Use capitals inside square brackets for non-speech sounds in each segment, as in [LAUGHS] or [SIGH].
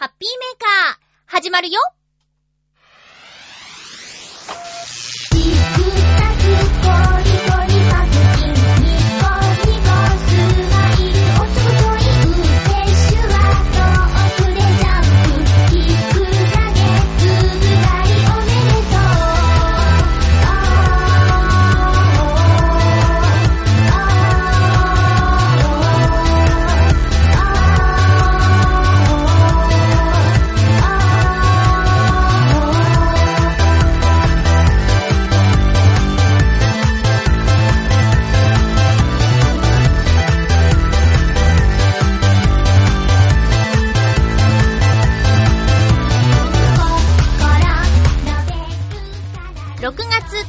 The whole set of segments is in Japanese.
ハッピーメーカー、始まるよ。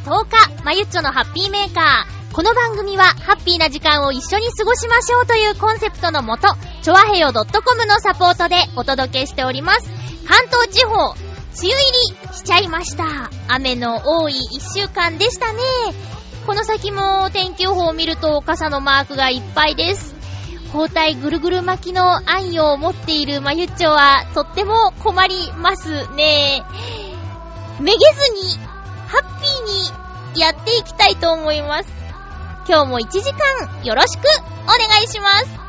10日、まゆっちょのハッピーメーカー。この番組は、ハッピーな時間を一緒に過ごしましょうというコンセプトのもと、ちょわへよ .com のサポートでお届けしております。関東地方、梅雨入りしちゃいました。雨の多い一週間でしたね。この先も天気予報を見ると傘のマークがいっぱいです。包帯ぐるぐる巻きの愛を持っているまゆっちょはとっても困りますね。めげずにハッピーにやっていきたいと思います。今日も1時間よろしくお願いします。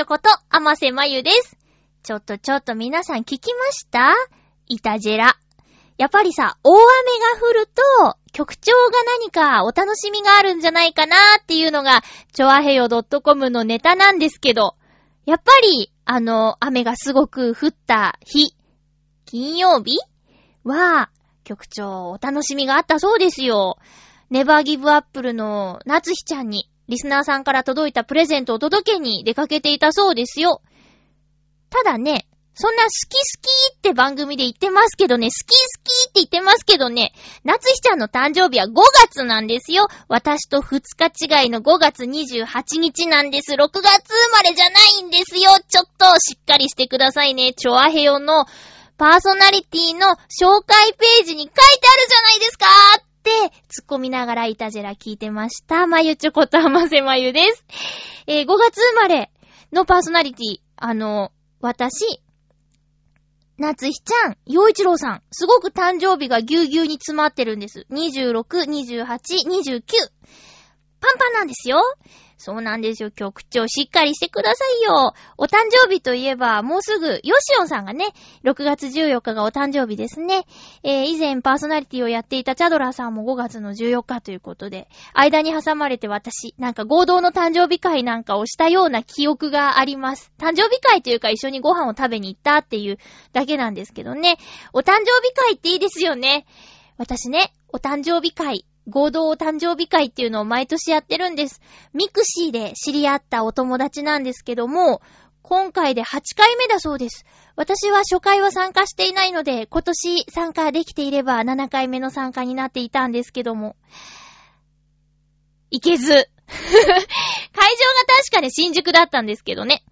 ちょこと、あませまゆです。ちょっとちょっと皆さん聞きました？いたじら。やっぱりさ、大雨が降ると、局長が何かお楽しみがあるんじゃないかなーっていうのが、ちょあへよ .com のネタなんですけど、やっぱり、あの、雨がすごく降った日、金曜日は、局長お楽しみがあったそうですよ。ネバーギブアップルの夏日ちゃんにリスナーさんから届いたプレゼントを届けに出かけていたそうですよ。ただね、そんな好き好きって番組で言ってますけどね、好き好きって言ってますけどね、夏日ちゃんの誕生日は5月なんですよ。私と2日違いの5月28日なんです。6月生まれじゃないんですよ。ちょっとしっかりしてくださいね。チョアヘヨのパーソナリティの紹介ページに書いてあるじゃないですか突っ込みながらイタジェラ聞いてました。まゆちょことあませまゆです。えー、5月生まれのパーソナリティ、あの、私、夏日ちゃん、洋一郎さん、すごく誕生日がぎゅうぎゅうに詰まってるんです。26、28、29。パンパンなんですよ。そうなんですよ。局長、しっかりしてくださいよ。お誕生日といえば、もうすぐ、ヨシオンさんがね、6月14日がお誕生日ですね。えー、以前パーソナリティをやっていたチャドラさんも5月の14日ということで、間に挟まれて私、なんか合同の誕生日会なんかをしたような記憶があります。誕生日会というか一緒にご飯を食べに行ったっていうだけなんですけどね。お誕生日会っていいですよね。私ね、お誕生日会、合同誕生日会っていうのを毎年やってるんです。 mixi で知り合ったお友達なんですけども、今回で8回目だそうです。私は初回は参加していないので、今年参加できていれば7回目の参加になっていたんですけども、行けず。[LAUGHS] 会場が確かに新宿だったんですけどね。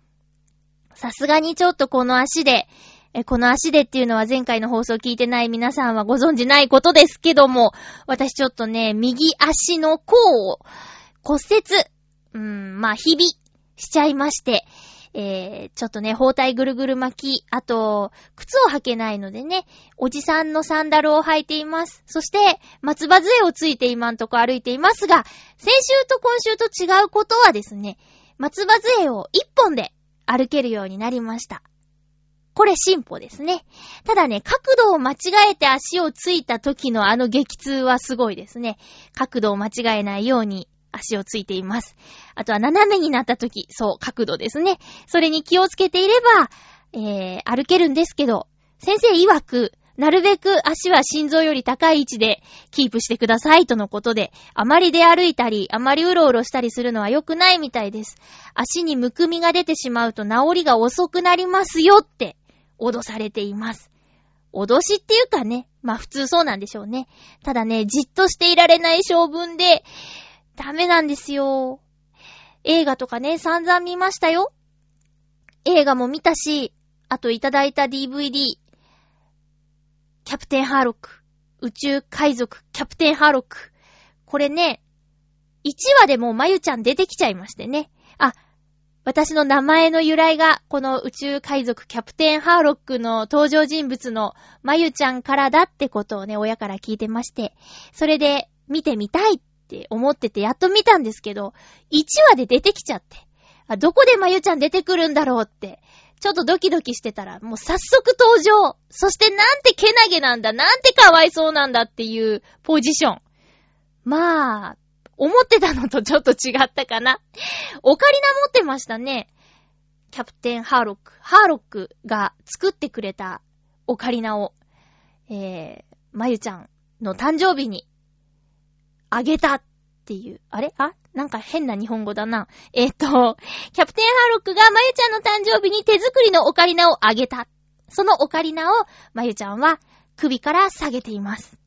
さすがにちょっとこの足で、え、この足でっていうのは前回の放送聞いてない皆さんはご存知ないことですけども、私ちょっとね、右足の甲を骨折、うん、まあ、日々しちゃいまして、えー、ちょっとね、包帯ぐるぐる巻き、あと、靴を履けないのでね、おじさんのサンダルを履いています。そして、松葉杖をついて今んとこ歩いていますが、先週と今週と違うことはですね、松葉杖を一本で歩けるようになりました。これ進歩ですね。ただね、角度を間違えて足をついた時のあの激痛はすごいですね。角度を間違えないように足をついています。あとは斜めになった時、そう、角度ですね。それに気をつけていれば、えー、歩けるんですけど、先生曰く、なるべく足は心臓より高い位置でキープしてくださいとのことで、あまり出歩いたり、あまりうろうろしたりするのは良くないみたいです。足にむくみが出てしまうと治りが遅くなりますよって脅されています。脅しっていうかね、まあ普通そうなんでしょうね。ただね、じっとしていられない性分で、ダメなんですよ。映画とかね、散々見ましたよ。映画も見たし、あといただいた DVD、キャプテンハーロック。宇宙海賊キャプテンハーロック。これね、1話でもうまゆちゃん出てきちゃいましてね。あ、私の名前の由来が、この宇宙海賊キャプテンハーロックの登場人物のまゆちゃんからだってことをね、親から聞いてまして、それで見てみたいって思っててやっと見たんですけど、1話で出てきちゃって、あ、どこでまゆちゃん出てくるんだろうって、ちょっとドキドキしてたら、もう早速登場そしてなんてけなげなんだなんてかわいそうなんだっていうポジション。まあ、思ってたのとちょっと違ったかな。オカリナ持ってましたね。キャプテンハーロック。ハーロックが作ってくれたオカリナを、えー、まゆちゃんの誕生日にあげたっていう。あれ？あ？なんか変な日本語だな。えっ、ー、と、キャプテンハーロックがまゆちゃんの誕生日に手作りのオカリナをあげた。そのオカリナをまゆちゃんは首から下げています。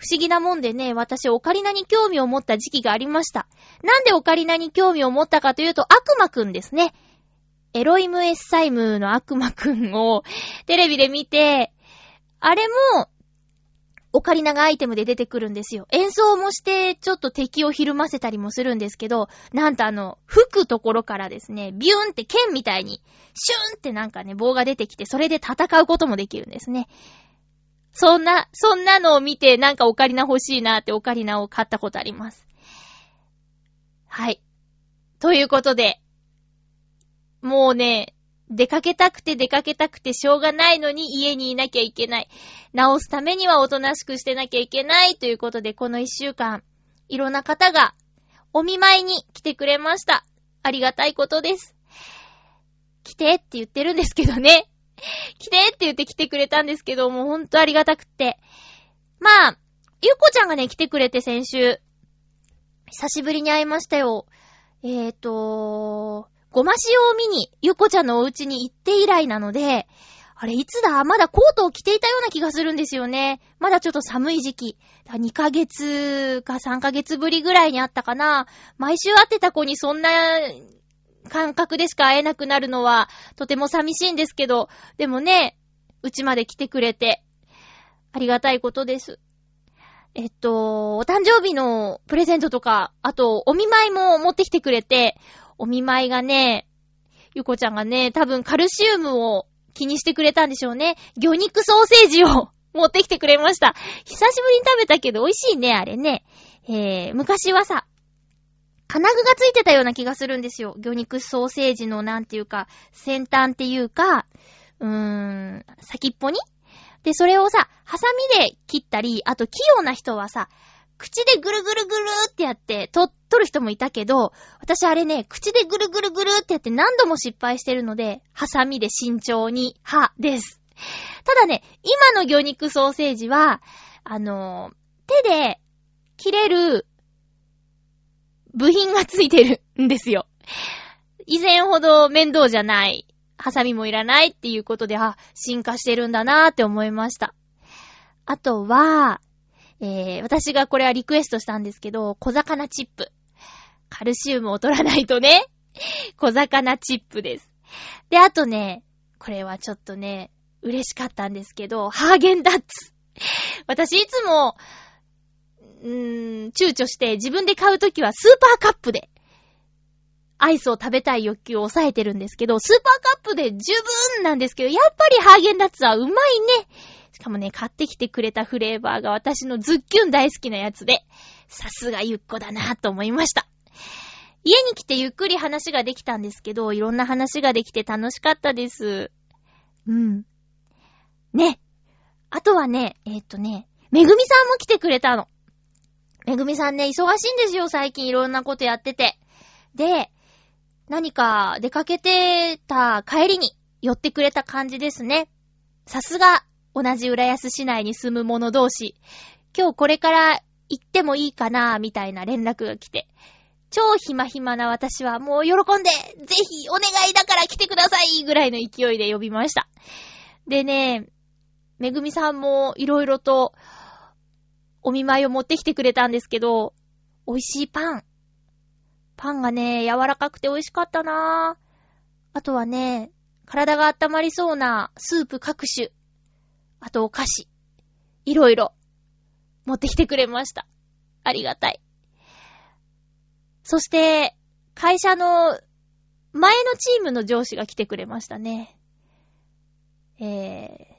不思議なもんでね、私オカリナに興味を持った時期がありました。なんでオカリナに興味を持ったかというと、悪魔くんですね。エロイムエッサイムの悪魔くんを [LAUGHS] テレビで見て、あれもオカリナがアイテムで出てくるんですよ。演奏もして、ちょっと敵をひるませたりもするんですけど、なんとあの、吹くところからですね、ビューンって剣みたいに、シューンってなんかね、棒が出てきて、それで戦うこともできるんですね。そんな、そんなのを見て、なんかオカリナ欲しいなってオカリナを買ったことあります。はい。ということで、もうね、出かけたくて出かけたくてしょうがないのに家にいなきゃいけない。直すためにはおとなしくしてなきゃいけないということで、この一週間、いろんな方がお見舞いに来てくれました。ありがたいことです。来てって言ってるんですけどね。[LAUGHS] 来てって言って来てくれたんですけど、もうほんとありがたくって。まあ、ゆっこちゃんがね、来てくれて先週。久しぶりに会いましたよ。えーと、ごま塩を見に、ゆっこちゃんのお家に行って以来なので、あれ、いつだ？まだコートを着ていたような気がするんですよね。まだちょっと寒い時期。2ヶ月か3ヶ月ぶりぐらいにあったかな。毎週会ってた子にそんな感覚でしか会えなくなるのは、とても寂しいんですけど、でもね、うちまで来てくれて、ありがたいことです。えっと、お誕生日のプレゼントとか、あと、お見舞いも持ってきてくれて、お見舞いがね、ゆこちゃんがね、多分カルシウムを気にしてくれたんでしょうね。魚肉ソーセージを [LAUGHS] 持ってきてくれました。久しぶりに食べたけど美味しいね、あれね。えー、昔はさ、金具がついてたような気がするんですよ。魚肉ソーセージのなんていうか、先端っていうか、うーん、先っぽにで、それをさ、ハサミで切ったり、あと器用な人はさ、口でぐるぐるぐるってやって、と、取る人もいたけど、私あれね、口でぐるぐるぐるってやって何度も失敗してるので、ハサミで慎重に、は、です。ただね、今の魚肉ソーセージは、あの手で切れる部品がついてるんですよ。以前ほど面倒じゃない。ハサミもいらないっていうことで、あ、進化してるんだなーって思いました。あとは、えー、私がこれはリクエストしたんですけど、小魚チップ。カルシウムを取らないとね。小魚チップです。で、あとね、これはちょっとね、嬉しかったんですけど、ハーゲンダッツ。私いつも、うーん、躊躇して自分で買うときはスーパーカップで、アイスを食べたい欲求を抑えてるんですけど、スーパーカップで十分なんですけど、やっぱりハーゲンダッツはうまいね。しかもね、買ってきてくれたフレーバーが私のズッキュン大好きなやつで、さすがゆっこだなと思いました。家に来てゆっくり話ができたんですけど、いろんな話ができて楽しかったです。うん。ね。あとはね、えー、っとね、めぐみさんも来てくれたの。めぐみさんね、忙しいんですよ、最近いろんなことやってて。で、何か出かけてた帰りに寄ってくれた感じですね。さすが、同じ浦安市内に住む者同士。今日これから行ってもいいかな、みたいな連絡が来て。超暇暇な私はもう喜んで、ぜひお願いだから来てくださいぐらいの勢いで呼びました。でね、めぐみさんもいろいろとお見舞いを持ってきてくれたんですけど、美味しいパン。パンがね、柔らかくて美味しかったなぁ。あとはね、体が温まりそうなスープ各種。あとお菓子。いろいろ持ってきてくれました。ありがたい。そして、会社の前のチームの上司が来てくれましたね。え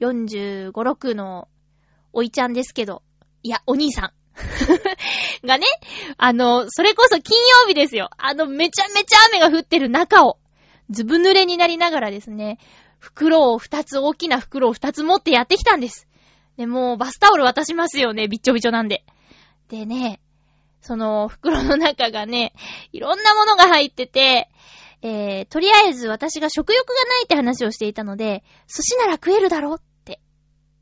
ー、45、6のおいちゃんですけど、いや、お兄さん。[LAUGHS] がね、あの、それこそ金曜日ですよ。あの、めちゃめちゃ雨が降ってる中を、ずぶ濡れになりながらですね、袋を二つ、大きな袋を二つ持ってやってきたんです。で、もうバスタオル渡しますよね、びっちょびちょなんで。でね、その袋の中がね、いろんなものが入ってて、えー、とりあえず私が食欲がないって話をしていたので、寿司なら食えるだろっ。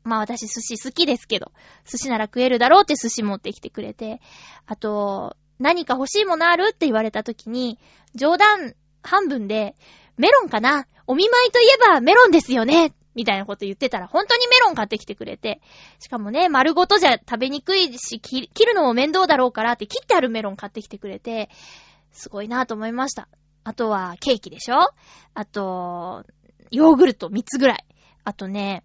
まあ私寿司好きですけど、寿司なら食えるだろうって寿司持ってきてくれて、あと、何か欲しいものあるって言われた時に、冗談半分で、メロンかな？お見舞いといえばメロンですよね？みたいなこと言ってたら、本当にメロン買ってきてくれて、しかもね、丸ごとじゃ食べにくいし、切るのも面倒だろうからって切ってあるメロン買ってきてくれて、すごいなと思いました。あとは、ケーキでしょ？あと、ヨーグルト3つぐらい。あとね、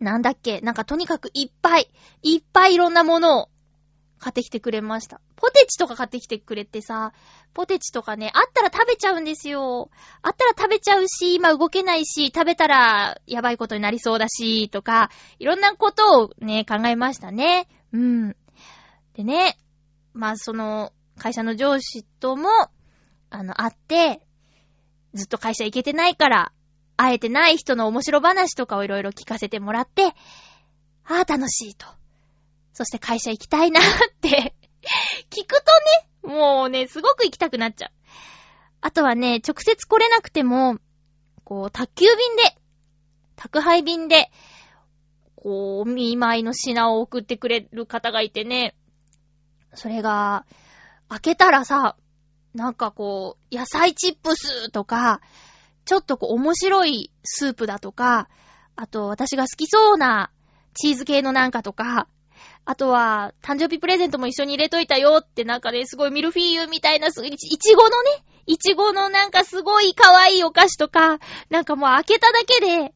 なんだっけ？なんかとにかくいっぱい、いっぱいいろんなものを買ってきてくれました。ポテチとか買ってきてくれてさ、ポテチとかね、あったら食べちゃうんですよ。あったら食べちゃうし、今動けないし、食べたらやばいことになりそうだし、とか、いろんなことをね、考えましたね。うん。でね、まあその、会社の上司とも、あの、会って、ずっと会社行けてないから、会えてない人の面白話とかをいろいろ聞かせてもらって、ああ、楽しいと。そして会社行きたいなって [LAUGHS] 聞くとね、もうね、すごく行きたくなっちゃう。あとはね、直接来れなくても、こう、宅急便で、宅配便で、こう、見舞いの品を送ってくれる方がいてね、それが、開けたらさ、なんかこう、野菜チップスとか、ちょっとこう、面白いスープだとか、あと、私が好きそうなチーズ系のなんかとか、あとは、誕生日プレゼントも一緒に入れといたよってなんかね、すごいミルフィーユみたいな、いちごのね、いちごのなんかすごい可愛いお菓子とか、なんかもう開けただけで、うわ、なんだ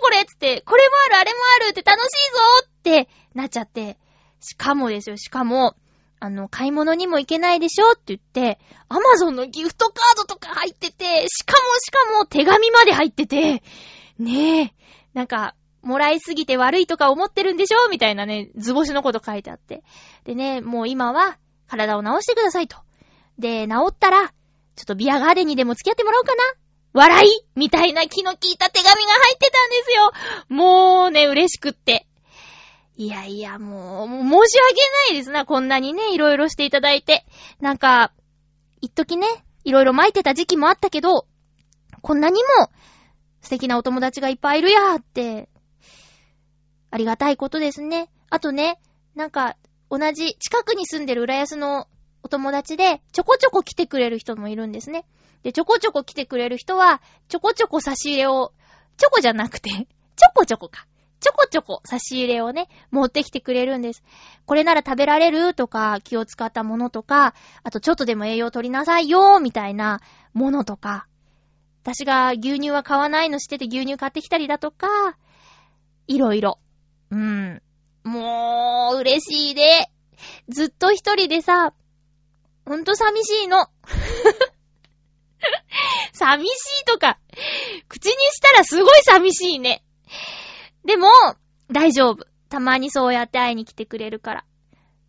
これつって、これもある、あれもあるって楽しいぞってなっちゃって。しかもですよ、しかも、あの、買い物にも行けないでしょって言って、アマゾンのギフトカードとか入ってて、しかもしかも手紙まで入ってて、ねえ、なんか、もらいすぎて悪いとか思ってるんでしょみたいなね、図星のこと書いてあって。でね、もう今は体を治してくださいと。で、治ったら、ちょっとビアガーデンにでも付き合ってもらおうかな笑いみたいな気の利いた手紙が入ってたんですよ。もうね、嬉しくって。いやいや、もう、もう申し訳ないですな、こんなにね、いろいろしていただいて。なんか、一時ね、いろいろ巻いてた時期もあったけど、こんなにも素敵なお友達がいっぱいいるやーってありがたいことですね。あとね、なんか、同じ近くに住んでる浦安のお友達で、ちょこちょこ来てくれる人もいるんですね。で、ちょこちょこ来てくれる人は、ちょこちょこ差し入れを、ちょこじゃなくて、ちょこちょこか。ちょこちょこ差し入れをね、持ってきてくれるんです。これなら食べられるとか、気を使ったものとか、あとちょっとでも栄養取りなさいよみたいなものとか、私が牛乳は買わないのしてて牛乳買ってきたりだとか、いろいろうん。もう、嬉しいで。ずっと一人でさ、ほんと寂しいの。[LAUGHS] 寂しいとか、口にしたらすごい寂しいね。でも、大丈夫。たまにそうやって会いに来てくれるから。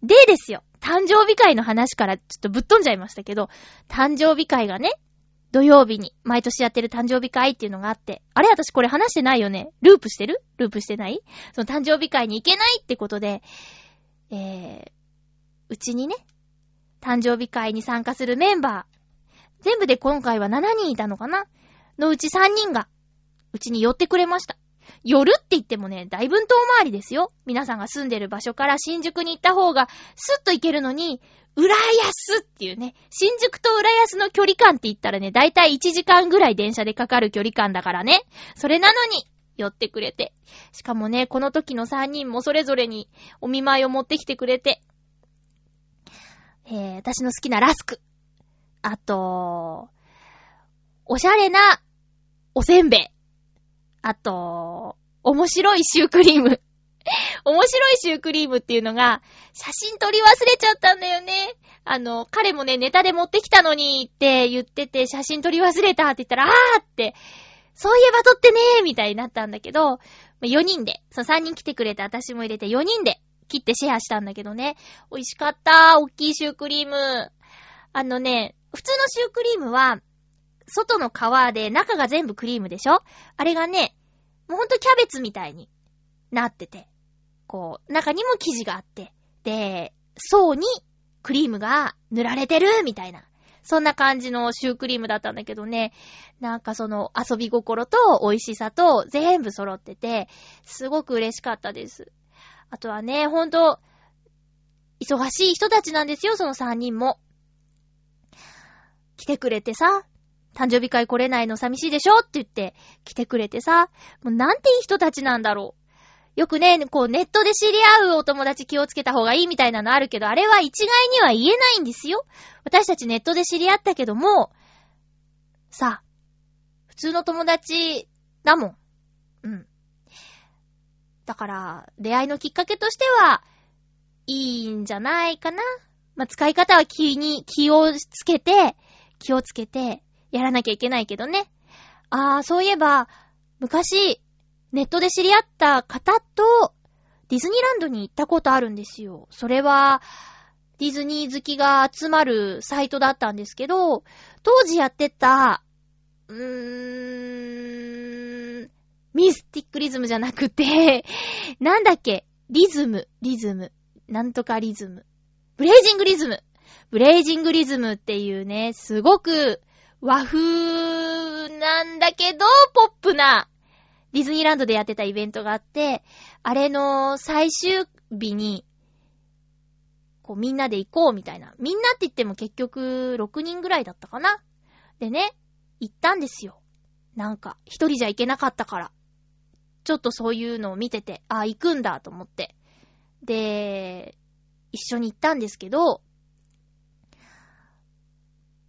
でですよ。誕生日会の話からちょっとぶっ飛んじゃいましたけど、誕生日会がね、土曜日に毎年やってる誕生日会っていうのがあって、あれ私これ話してないよね？ループしてる？ループしてない？その誕生日会に行けないってことで、えー、うちにね、誕生日会に参加するメンバー、全部で今回は7人いたのかな？のうち3人が、うちに寄ってくれました。寄るって言ってもね、だいぶ遠回りですよ。皆さんが住んでる場所から新宿に行った方が、スッと行けるのに、浦安っていうね、新宿と浦安の距離感って言ったらね、だいたい1時間ぐらい電車でかかる距離感だからね。それなのに、寄ってくれて。しかもね、この時の3人もそれぞれにお見舞いを持ってきてくれて。えー、私の好きなラスク。あと、おしゃれなおせんべい。あと、面白いシュークリーム。[LAUGHS] 面白いシュークリームっていうのが、写真撮り忘れちゃったんだよね。あの、彼もね、ネタで持ってきたのにって言ってて、写真撮り忘れたって言ったら、あーって、そういえば撮ってねーみたいになったんだけど、4人で、その3人来てくれて私も入れて4人で切ってシェアしたんだけどね。美味しかった。大きいシュークリーム。あのね、普通のシュークリームは、外の皮で中が全部クリームでしょ？あれがね、もうほんとキャベツみたいになってて、こう、中にも生地があって、で、層にクリームが塗られてるみたいな。そんな感じのシュークリームだったんだけどね、なんかその遊び心と美味しさと全部揃ってて、すごく嬉しかったです。あとはね、ほんと、忙しい人たちなんですよ、その3人も。来てくれてさ、誕生日会来れないの寂しいでしょ？って言って来てくれてさ、もうなんていい人たちなんだろう。よくね、こうネットで知り合うお友達気をつけた方がいいみたいなのあるけど、あれは一概には言えないんですよ。私たちネットで知り合ったけども、さ、普通の友達だもん。うん。だから、出会いのきっかけとしては、いいんじゃないかな。まあ、使い方は気に、気をつけて、気をつけて、やらなきゃいけないけどね。あー、そういえば、昔、ネットで知り合った方と、ディズニーランドに行ったことあるんですよ。それは、ディズニー好きが集まるサイトだったんですけど、当時やってた、うーん、ミスティックリズムじゃなくて、[LAUGHS] なんだっけ、リズム、リズム、なんとかリズム。ブレイジングリズム。ブレイジングリズムっていうね、すごく和風なんだけど、ポップなディズニーランドでやってたイベントがあって、あれの最終日に、こうみんなで行こうみたいな。みんなって言っても結局6人ぐらいだったかな。でね、行ったんですよ。なんか、一人じゃ行けなかったから。ちょっとそういうのを見てて、あ、行くんだと思って。で、一緒に行ったんですけど、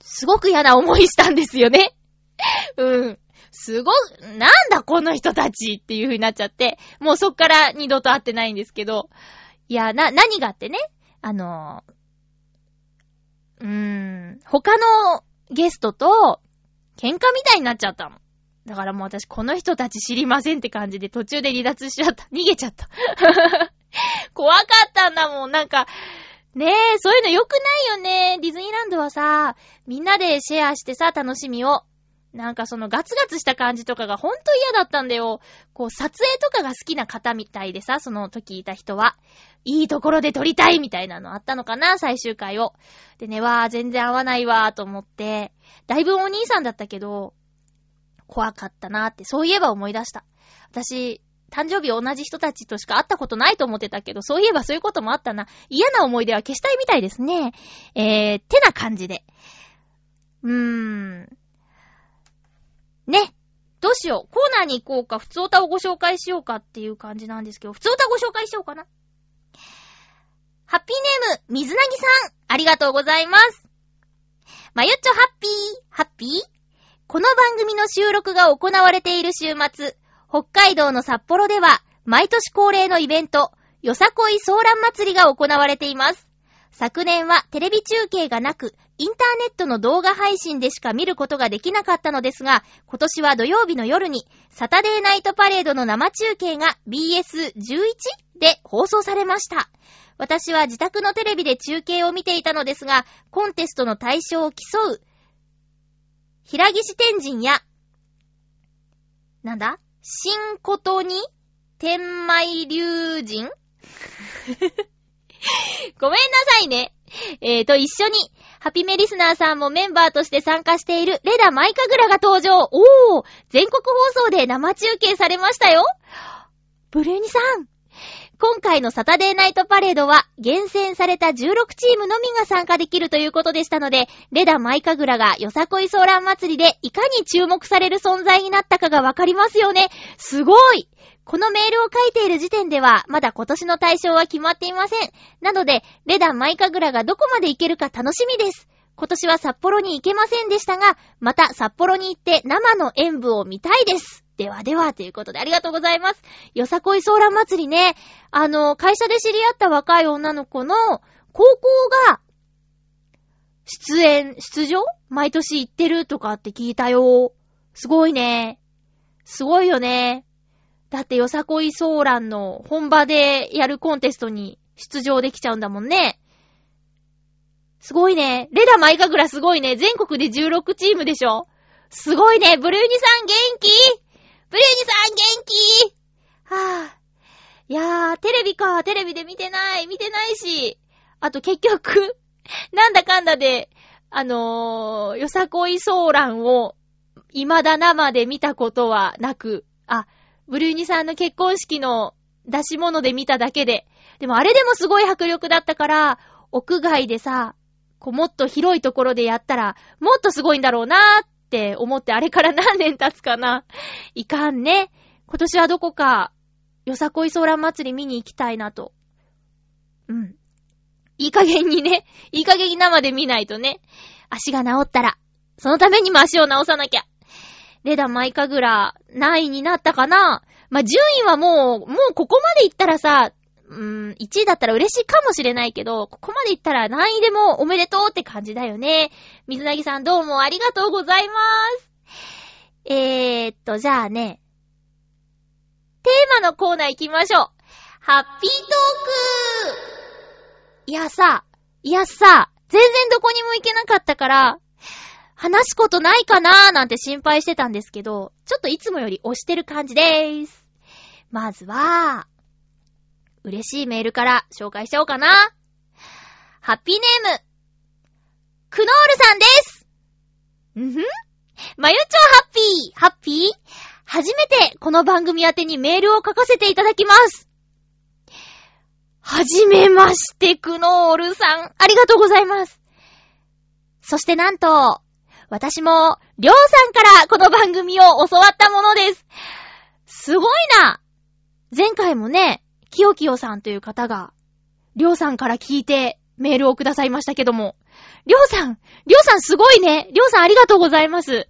すごく嫌な思いしたんですよね。うん。すご、なんだこの人たちっていう風になっちゃって、もうそっから二度と会ってないんですけど、いや、な、何があってね、あの、うーん、他のゲストと喧嘩みたいになっちゃったの。だからもう私この人たち知りませんって感じで途中で離脱しちゃった。逃げちゃった。[LAUGHS] 怖かったんだもん。なんか、ねえ、そういうの良くないよね。ディズニーランドはさ、みんなでシェアしてさ、楽しみを。なんかそのガツガツした感じとかがほんと嫌だったんだよ。こう撮影とかが好きな方みたいでさ、その時いた人は。いいところで撮りたいみたいなのあったのかな、最終回を。でね、わー、全然合わないわーと思って、だいぶお兄さんだったけど、怖かったなーって、そういえば思い出した。私、誕生日同じ人たちとしか会ったことないと思ってたけど、そういえばそういうこともあったな。嫌な思い出は消したいみたいですね。えー、てな感じで。うーん。ね。どうしよう。コーナーに行こうか、普通歌をご紹介しようかっていう感じなんですけど、普通歌ご紹介しようかな。ハッピーネーム、水なぎさん、ありがとうございます。まゆっちょハッピー、ハッピー？この番組の収録が行われている週末、北海道の札幌では、毎年恒例のイベント、よさこいソーラン祭りが行われています。昨年はテレビ中継がなく、インターネットの動画配信でしか見ることができなかったのですが、今年は土曜日の夜に、サタデーナイトパレードの生中継が BS11 って放送されました。私は自宅のテレビで中継を見ていたのですが、コンテストの対象を競う、平岸天神や、なんだ？新ことに、天舞竜人？[LAUGHS] ごめんなさいね。えーと、一緒に、ハピメリスナーさんもメンバーとして参加しているレダマイカグラが登場。おー全国放送で生中継されましたよ。ブルーニさん。今回のサタデーナイトパレードは厳選された16チームのみが参加できるということでしたので、レダマイカグラがよさこいソーラン祭りでいかに注目される存在になったかがわかりますよね。すごいこのメールを書いている時点では、まだ今年の対象は決まっていません。なので、レダマイカグラがどこまで行けるか楽しみです。今年は札幌に行けませんでしたが、また札幌に行って生の演舞を見たいです。ではでは、ということでありがとうございます。よさこいソーラン祭りね、あの、会社で知り合った若い女の子の高校が、出演、出場毎年行ってるとかって聞いたよ。すごいね。すごいよね。だってよさこいソーランの本場でやるコンテストに出場できちゃうんだもんね。すごいね。レダマイカグラすごいね。全国で16チームでしょすごいね。ブルーニさん元気ブルーニさん元気？はぁ、あ。いやー、テレビか。テレビで見てない。見てないし。あと結局、[LAUGHS] なんだかんだで、あのー、よさこいソーランを、未だ生で見たことはなく、あ、ブルーニさんの結婚式の出し物で見ただけで。でもあれでもすごい迫力だったから、屋外でさ、こうもっと広いところでやったら、もっとすごいんだろうなーっって思ってあれから何年経つかな。[LAUGHS] いかんね。今年はどこか、よさこいソーラン祭り見に行きたいなと。うん。いい加減にね、[LAUGHS] いい加減に生で見ないとね。足が治ったら、そのためにも足を治さなきゃ。レダマイカグラ何位になったかなま、順位はもう、もうここまで行ったらさ、うーん、1位だったら嬉しいかもしれないけど、ここまで行ったら何位でもおめでとうって感じだよね。水なぎさんどうもありがとうございます。えーっと、じゃあね、テーマのコーナー行きましょう。ハッピートークいやさ、いやさ、全然どこにも行けなかったから、話すことないかなーなんて心配してたんですけど、ちょっといつもより押してる感じでーす。まずは、嬉しいメールから紹介しちゃおうかな。ハッピーネーム、クノールさんですんふんまゆちょハッピーハッピー初めてこの番組宛てにメールを書かせていただきます。はじめまして、クノールさん。ありがとうございます。そしてなんと、私も、りょうさんからこの番組を教わったものです。すごいな前回もね、きよきよさんという方が、りょうさんから聞いてメールをくださいましたけども、りょうさん、りょうさんすごいね。りょうさんありがとうございます。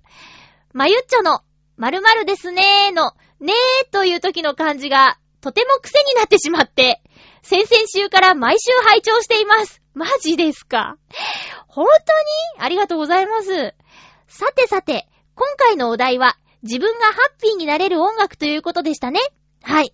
まゆっちょの、まるですねーの、ねーという時の感じが、とても癖になってしまって、先々週から毎週拝聴しています。マジですか？本当に？ありがとうございます。さてさて、今回のお題は、自分がハッピーになれる音楽ということでしたね。はい。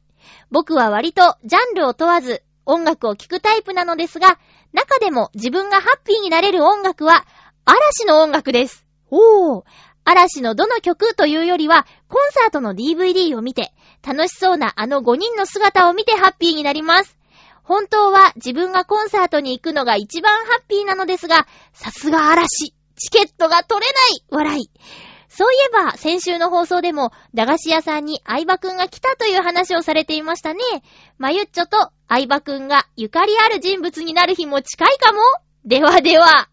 僕は割とジャンルを問わず音楽を聴くタイプなのですが、中でも自分がハッピーになれる音楽は、嵐の音楽です。おー。嵐のどの曲というよりは、コンサートの DVD を見て、楽しそうなあの5人の姿を見てハッピーになります。本当は自分がコンサートに行くのが一番ハッピーなのですが、さすが嵐。チケットが取れない笑い。そういえば、先週の放送でも、駄菓子屋さんに相葉くんが来たという話をされていましたね。まゆっちょと相葉くんがゆかりある人物になる日も近いかもではでは。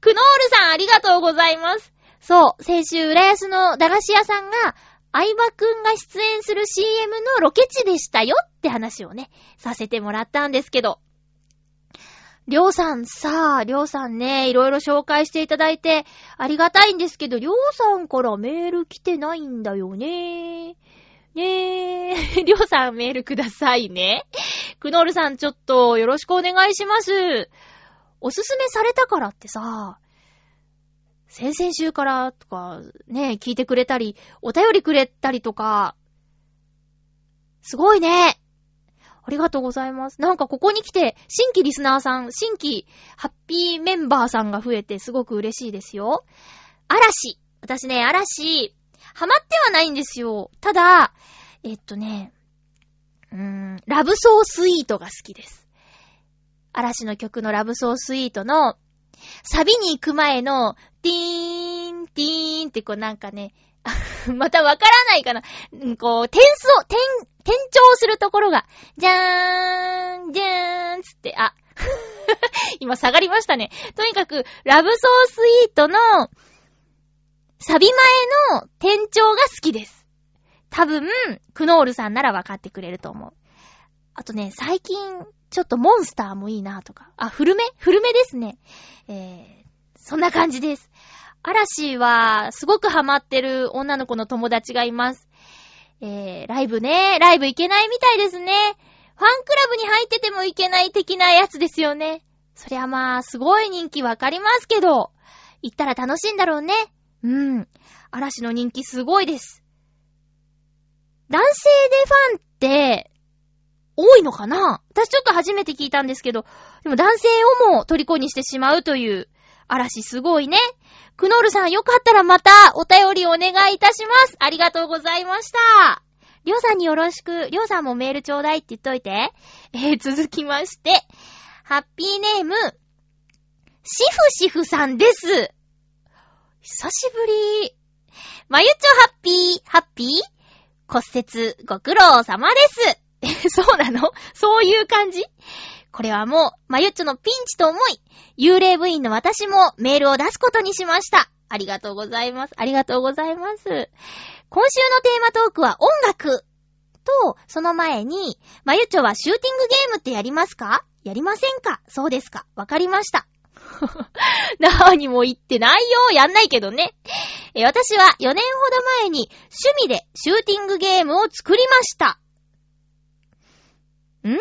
クノールさんありがとうございます。そう、先週、浦安の駄菓子屋さんが、相葉くんが出演する CM のロケ地でしたよって話をね、させてもらったんですけど。りょうさんさあ、りょうさんね、いろいろ紹介していただいてありがたいんですけど、りょうさんからメール来てないんだよね。ねえ、[LAUGHS] りょうさんメールくださいね。くのるさんちょっとよろしくお願いします。おすすめされたからってさ、先々週からとかね、聞いてくれたり、お便りくれたりとか、すごいね。ありがとうございます。なんかここに来て、新規リスナーさん、新規ハッピーメンバーさんが増えてすごく嬉しいですよ。嵐。私ね、嵐、ハマってはないんですよ。ただ、えっとね、うーん、ラブソースイートが好きです。嵐の曲のラブソースイートの、サビに行く前の、ティーン、ティーンってこうなんかね、[LAUGHS] またわからないかな。こう、点数を、点、転調するところが、じゃーん、じゃーんつって、あ、[LAUGHS] 今下がりましたね。とにかく、ラブソースイートの、サビ前の転調が好きです。多分、クノールさんならわかってくれると思う。あとね、最近、ちょっとモンスターもいいなとか。あ、古め？古めですね。えー、そんな感じです。嵐は、すごくハマってる女の子の友達がいます。えー、ライブね、ライブ行けないみたいですね。ファンクラブに入ってても行けない的なやつですよね。そりゃまあ、すごい人気わかりますけど、行ったら楽しいんだろうね。うん。嵐の人気すごいです。男性でファンって、多いのかな？私ちょっと初めて聞いたんですけど、でも男性をも虜にしてしまうという、嵐すごいね。クノールさんよかったらまたお便りお願いいたします。ありがとうございました。りょうさんによろしく、りょうさんもメールちょうだいって言っといて。えー、続きまして、ハッピーネーム、シフシフさんです。久しぶり。まゆちょハッピー、ハッピー骨折ご苦労様です。え、そうなの？そういう感じ？これはもう、まゆっちょのピンチと思い、幽霊部員の私もメールを出すことにしました。ありがとうございます。ありがとうございます。今週のテーマトークは音楽と、その前に、まゆっちょはシューティングゲームってやりますか？やりませんか？そうですか。わかりました。[LAUGHS] 何も言ってないよ。やんないけどね。私は4年ほど前に趣味でシューティングゲームを作りました。ん？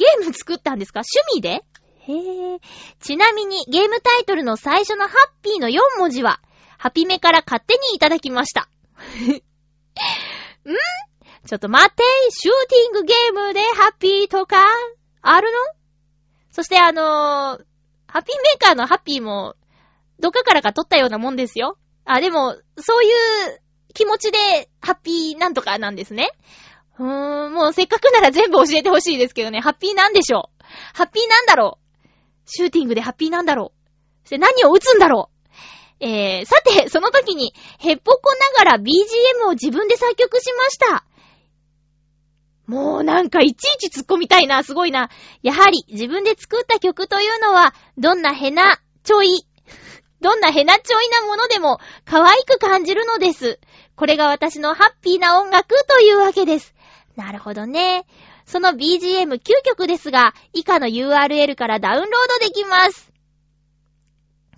ゲーム作ったんですか？趣味で？へえ。ちなみにゲームタイトルの最初のハッピーの4文字は、ハピメから勝手にいただきました。[LAUGHS] ん？ちょっと待って、シューティングゲームでハッピーとか、あるの？そしてあのー、ハッピーメーカーのハッピーも、どっかからか取ったようなもんですよ。あ、でも、そういう気持ちで、ハッピーなんとかなんですね。うーん、もうせっかくなら全部教えてほしいですけどね、ハッピーなんでしょうハッピーなんだろうシューティングでハッピーなんだろうそして何を打つんだろうえー、さて、その時に、ヘッポコながら BGM を自分で作曲しました。もうなんかいちいち突っ込みたいな、すごいな。やはり自分で作った曲というのは、どんなヘナ、ちょい、どんなヘナちょいなものでも可愛く感じるのです。これが私のハッピーな音楽というわけです。なるほどね。その BGM9 曲ですが、以下の URL からダウンロードできます。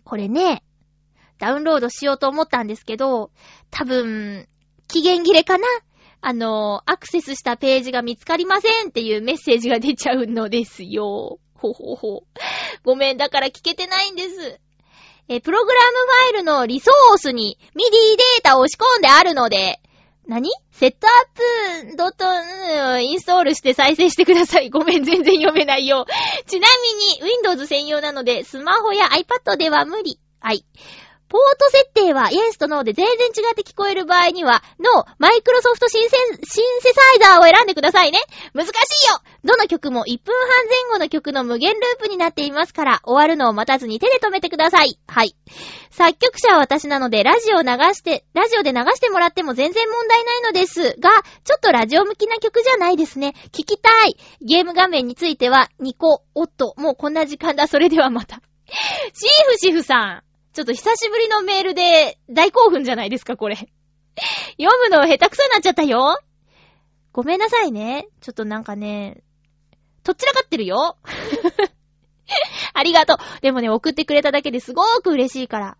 これね、ダウンロードしようと思ったんですけど、多分、期限切れかな？あの、アクセスしたページが見つかりませんっていうメッセージが出ちゃうのですよ。ほほほ。ごめん、だから聞けてないんです。え、プログラムファイルのリソースに MIDI データを押し込んであるので、何？セットアップドット、インストールして再生してください。[LAUGHS] ごめん、全然読めないよ。ちなみに、Windows 専用なので、スマホや iPad では無理。はい。ポート設定はイエスとノーで全然違って聞こえる場合には、のマイクロソフトシンセ、シンセサイザーを選んでくださいね。難しいよどの曲も1分半前後の曲の無限ループになっていますから、終わるのを待たずに手で止めてください。はい。作曲者は私なので、ラジオ流して、ラジオで流してもらっても全然問題ないのですが、ちょっとラジオ向きな曲じゃないですね。聞きたいゲーム画面については、ニコ、おっと、もうこんな時間だ。それではまた。シーフシフさん。ちょっと久しぶりのメールで大興奮じゃないですか、これ。[LAUGHS] 読むの下手くそになっちゃったよ。ごめんなさいね。ちょっとなんかね、とっちらかってるよ。[LAUGHS] ありがとう。でもね、送ってくれただけですごーく嬉しいから。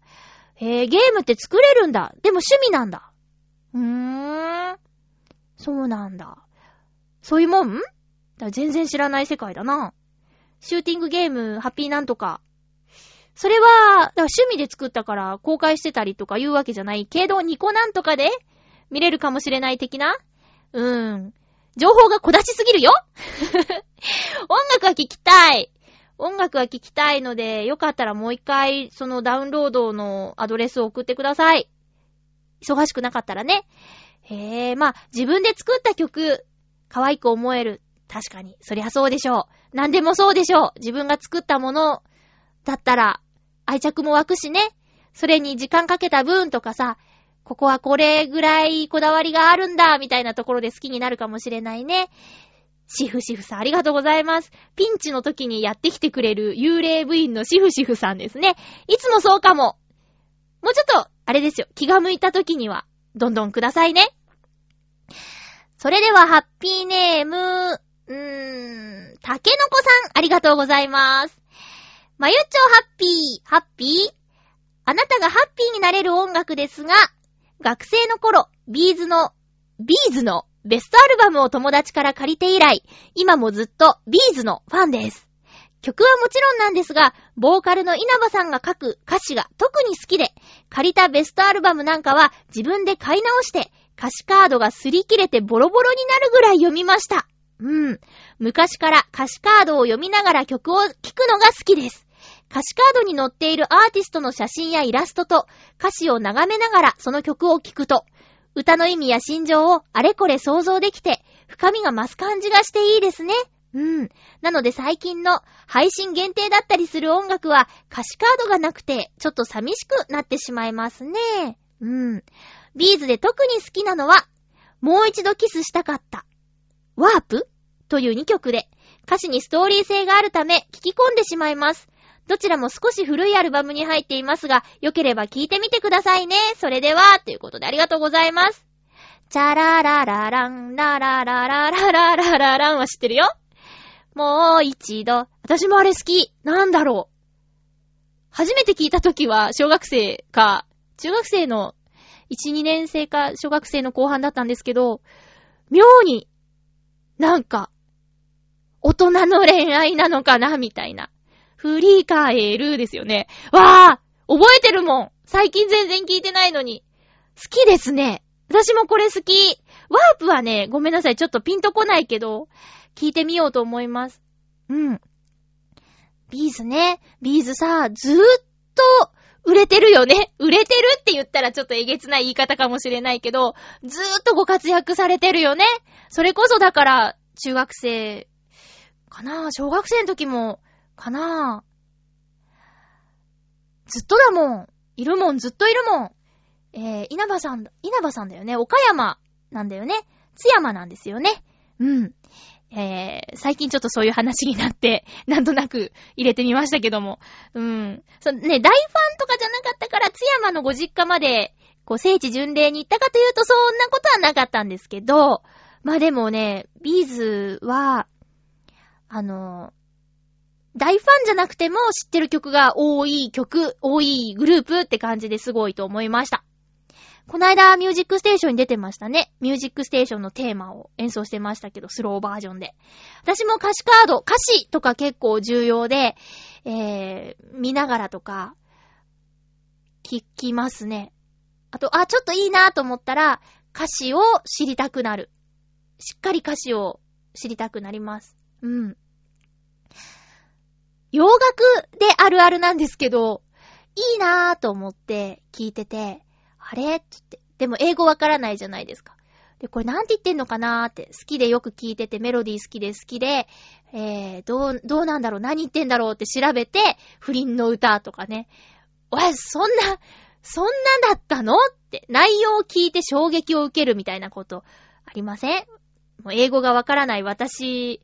えー、ゲームって作れるんだ。でも趣味なんだ。うーん。そうなんだ。そういうもん？だ全然知らない世界だな。シューティングゲーム、ハッピーなんとか。それは、趣味で作ったから公開してたりとか言うわけじゃないけど、ニコなんとかで見れるかもしれない的な？うーん。情報が小出しすぎるよ？[LAUGHS] 音楽は聴きたい。音楽は聴きたいので、よかったらもう一回、そのダウンロードのアドレスを送ってください。忙しくなかったらね。へえ、まあ、自分で作った曲、可愛く思える。確かに。そりゃそうでしょう。何でもそうでしょう。自分が作ったものだったら、愛着も湧くしね。それに時間かけた分とかさ、ここはこれぐらいこだわりがあるんだ、みたいなところで好きになるかもしれないね。シフシフさん、ありがとうございます。ピンチの時にやってきてくれる幽霊部員のシフシフさんですね。いつもそうかも。もうちょっと、あれですよ。気が向いた時には、どんどんくださいね。それでは、ハッピーネーム、うーん、たけのこさん、ありがとうございます。まゆっちょハッピー、ハッピー？あなたがハッピーになれる音楽ですが、学生の頃、 B'zの、 B'zのベストアルバムを友達から借りて以来、今もずっと B'zのファンです。曲はもちろんなんですが、ボーカルの稲葉さんが書く歌詞が特に好きで、借りたベストアルバムなんかは自分で買い直して、歌詞カードが擦り切れてボロボロになるぐらい読みました。うん。昔から歌詞カードを読みながら曲を聴くのが好きです。歌詞カードに載っているアーティストの写真やイラストと歌詞を眺めながらその曲を聴くと、歌の意味や心情をあれこれ想像できて、深みが増す感じがしていいですね。うん。なので最近の配信限定だったりする音楽は歌詞カードがなくてちょっと寂しくなってしまいますね。うん。ビーズで特に好きなのは、もう一度キスしたかった。ワープという2曲で、歌詞にストーリー性があるため聞き込んでしまいます。どちらも少し古いアルバムに入っていますが、よければ聴いてみてくださいね。それでは、ということでありがとうございます。チャララララン、ララララララララランは知ってるよ。もう一度。私もあれ好き。なんだろう。初めて聞いた時は小学生か、中学生の1、2年生か小学生の後半だったんですけど、妙に、なんか、大人の恋愛なのかなみたいな。振り返るですよね。わー覚えてるもん最近全然聞いてないのに。好きですね。私もこれ好き。ワープはね、ごめんなさい。ちょっとピンとこないけど、聞いてみようと思います。うん。 B'zね。 B'zさ、ずーっと売れてるよね。売れてるって言ったらちょっとえげつない言い方かもしれないけど、ずーっとご活躍されてるよね。それこそだから、中学生、かな小学生の時も、かなずっとだもん。いるもん、ずっといるもん。えー、稲葉さん、稲葉さんだよね。岡山なんだよね。津山なんですよね。うん。えー、最近ちょっとそういう話になって、[LAUGHS] なんとなく入れてみましたけども。うん。そ、ね、大ファンとかじゃなかったから、津山のご実家まで、こう、聖地巡礼に行ったかというと、そんなことはなかったんですけど、まあでもね、ビーズは、あの、大ファンじゃなくても知ってる曲が多い曲、多いグループって感じですごいと思いました。こないだミュージックステーションに出てましたね。ミュージックステーションのテーマを演奏してましたけど、スローバージョンで。私も歌詞カード、歌詞とか結構重要で、えー、見ながらとか、聞きますね。あと、あ、ちょっといいなと思ったら、歌詞を知りたくなる。しっかり歌詞を知りたくなります。うん。洋楽であるあるなんですけど、いいなぁと思って聞いてて、あれ？つって。でも英語わからないじゃないですか。で、これなんて言ってんのかなーって、好きでよく聞いてて、メロディー好きで好きで、えー、どう、どうなんだろう？何言ってんだろう？って調べて、不倫の歌とかね。おい、そんな、そんなだったの？って、内容を聞いて衝撃を受けるみたいなことありません？もう英語がわからない私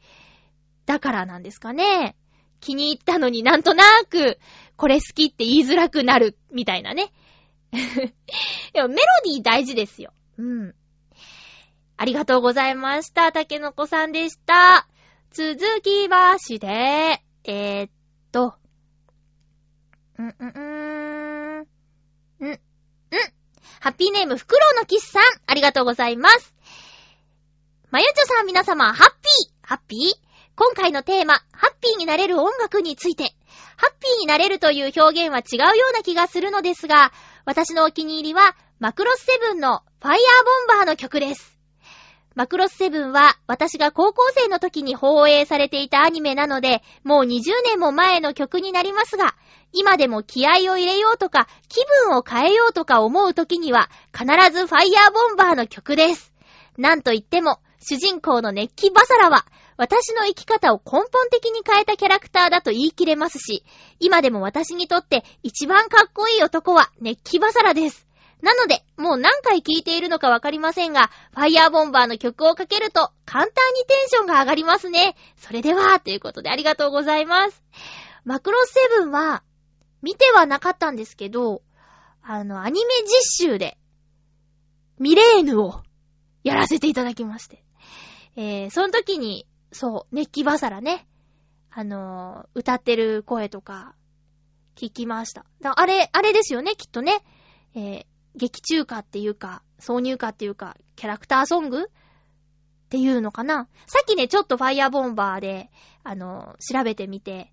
だからなんですかね。気に入ったのになんとなく、これ好きって言いづらくなる、みたいなね。[LAUGHS] でもメロディー大事ですよ。うん。ありがとうございました。竹の子さんでした。続きまして、えー、っと、うんうんうん、ん、ん。ハッピーネーム、フクロウのキスさん、ありがとうございます。まゆちょさん皆様、ハッピーハッピー今回のテーマ、ハッピーになれる音楽について、ハッピーになれるという表現は違うような気がするのですが、私のお気に入りは、マクロスセブンのファイヤーボンバーの曲です。マクロスセブンは私が高校生の時に放映されていたアニメなので、もう20年も前の曲になりますが、今でも気合を入れようとか、気分を変えようとか思う時には、必ずファイヤーボンバーの曲です。なんと言っても、主人公の熱気バサラは、私の生き方を根本的に変えたキャラクターだと言い切れますし、今でも私にとって一番かっこいい男は熱気バサラです。なので、もう何回聴いているのかわかりませんが、ファイヤーボンバーの曲をかけると、簡単にテンションが上がりますね。それでは、ということでありがとうございます。マクロセブンは、見てはなかったんですけど、あの、アニメ実習で、ミレーヌを、やらせていただきまして。えー、その時に、そう、熱気バサラね、あのー、歌ってる声とか、聞きました。だあれ、あれですよね、きっとね。えー、劇中歌っていうか、挿入歌っていうか、キャラクターソング？っていうのかなさっきね、ちょっとファイヤーボンバーで、あの、調べてみて、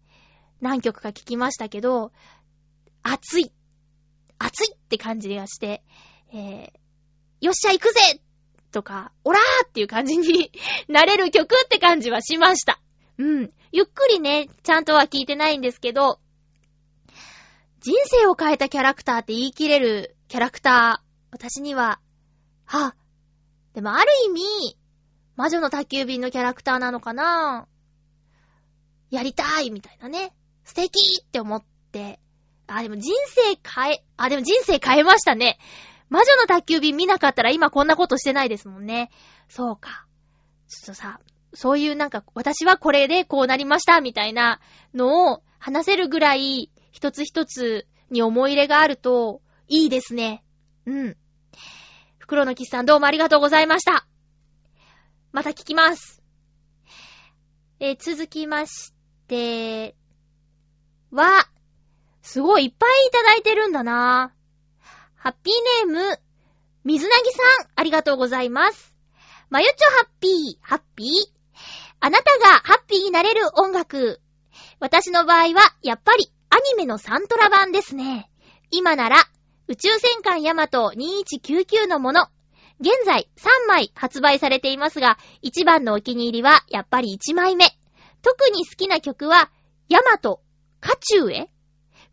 何曲か聞きましたけど、熱い熱いって感じがして、えー、よっしゃ行くぜとか、オラーっていう感じに [LAUGHS] なれる曲って感じはしました。うん。ゆっくりね、ちゃんとは聞いてないんですけど、人生を変えたキャラクターって言い切れるキャラクター、私には、は、でもある意味、魔女の宅急便のキャラクターなのかなやりたいみたいなね。素敵って思って、あ、でも人生変え、あ、でも人生変えましたね。魔女の宅急便見なかったら今こんなことしてないですもんね。そうか。ちょっとさ、そういうなんか、私はこれでこうなりましたみたいなのを話せるぐらい、一つ一つに思い入れがあると、いいですね。うん。袋のキスさんどうもありがとうございました。また聞きます。え、続きまして、は、すごいいっぱいいただいてるんだな。ハッピーネーム、水なぎさん、ありがとうございます。まゆちょハッピー、ハッピー。あなたがハッピーになれる音楽。私の場合は、やっぱりアニメのサントラ版ですね。今なら、宇宙戦艦ヤマト2199のもの。現在3枚発売されていますが、一番のお気に入りはやっぱり1枚目。特に好きな曲は、ヤマト、カチュウへ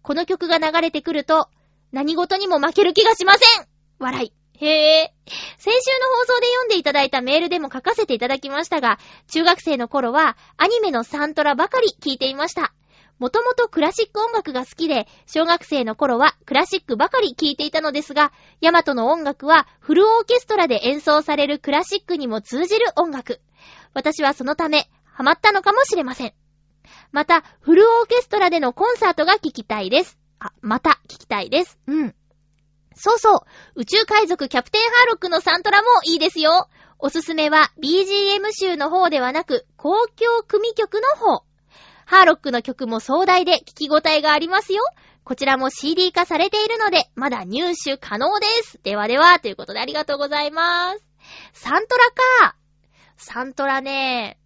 この曲が流れてくると、何事にも負ける気がしません笑い。へえ。先週の放送で読んでいただいたメールでも書かせていただきましたが、中学生の頃はアニメのサントラばかり聞いていました。もともとクラシック音楽が好きで、小学生の頃はクラシックばかり聴いていたのですが、ヤマトの音楽はフルオーケストラで演奏されるクラシックにも通じる音楽。私はそのため、ハマったのかもしれません。また、フルオーケストラでのコンサートが聴きたいです。あ、また聴きたいです。うん。そうそう。宇宙海賊キャプテンハーロックのサントラもいいですよ。おすすめは BGM 集の方ではなく、公共組曲の方。ハーロックの曲も壮大で聞き応えがありますよ。こちらも CD 化されているので、まだ入手可能です。ではでは、ということでありがとうございます。サントラか。サントラね、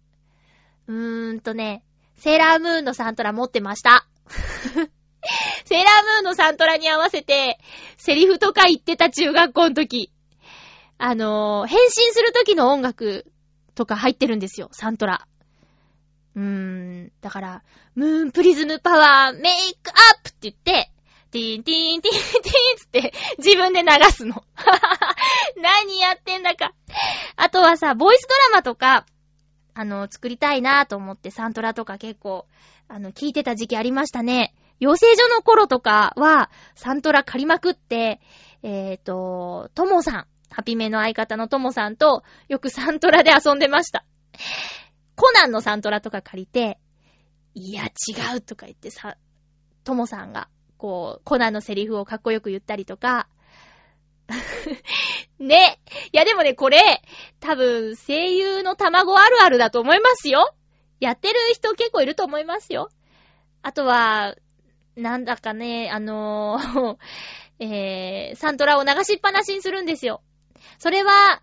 うーんとね、セーラームーンのサントラ持ってました。セーラームーンのサントラに合わせて、セリフとか言ってた中学校の時。あのー、変身する時の音楽とか入ってるんですよ、サントラ。うーん、だから、ムーンプリズムパワーメイクアップって言って、ティーンティーンティーンティーンつって自分で流すの。[LAUGHS] 何やってんだか。あとはさ、ボイスドラマとか、あの、作りたいなと思ってサントラとか結構、あの、聞いてた時期ありましたね。養成所の頃とかは、サントラ借りまくって、えっ、ー、と、ともさん、ハピメの相方のともさんと、よくサントラで遊んでました。コナンのサントラとか借りて、いや、違うとか言ってさ、ともさんが、こう、コナンのセリフをかっこよく言ったりとか、[LAUGHS] ね。いやでもね、これ、多分、声優の卵あるあるだと思いますよ。やってる人結構いると思いますよ。あとは、なんだかね、あのー [LAUGHS] えー、サントラを流しっぱなしにするんですよ。それは、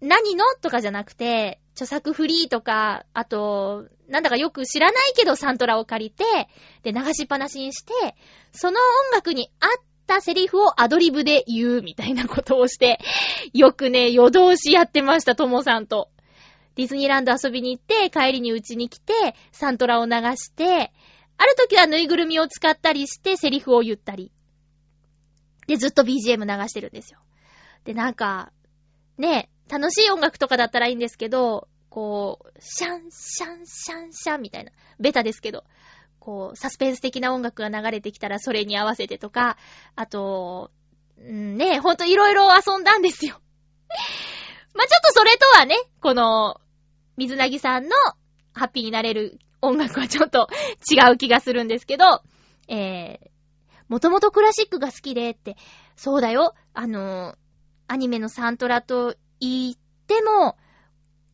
何の？とかじゃなくて、著作フリーとか、あと、なんだかよく知らないけどサントラを借りて、で、流しっぱなしにして、その音楽に合ったセリフをアドリブで言うみたいなことをして、よくね、夜通しやってました、ともさんと。ディズニーランド遊びに行って、帰りに家に来て、サントラを流して、ある時はぬいぐるみを使ったりして、セリフを言ったり。で、ずっと BGM 流してるんですよ。で、なんか、ね、楽しい音楽とかだったらいいんですけど、こう、シャン、シャン、シャン、シャンみたいな。ベタですけど。こう、サスペンス的な音楽が流れてきたらそれに合わせてとか、あと、んね、ほんといろいろ遊んだんですよ。[LAUGHS] まあ、ちょっとそれとはね、この、水なぎさんのハッピーになれる音楽はちょっと違う気がするんですけど、えー、もともとクラシックが好きでって、そうだよ、あのアニメのサントラと言っても、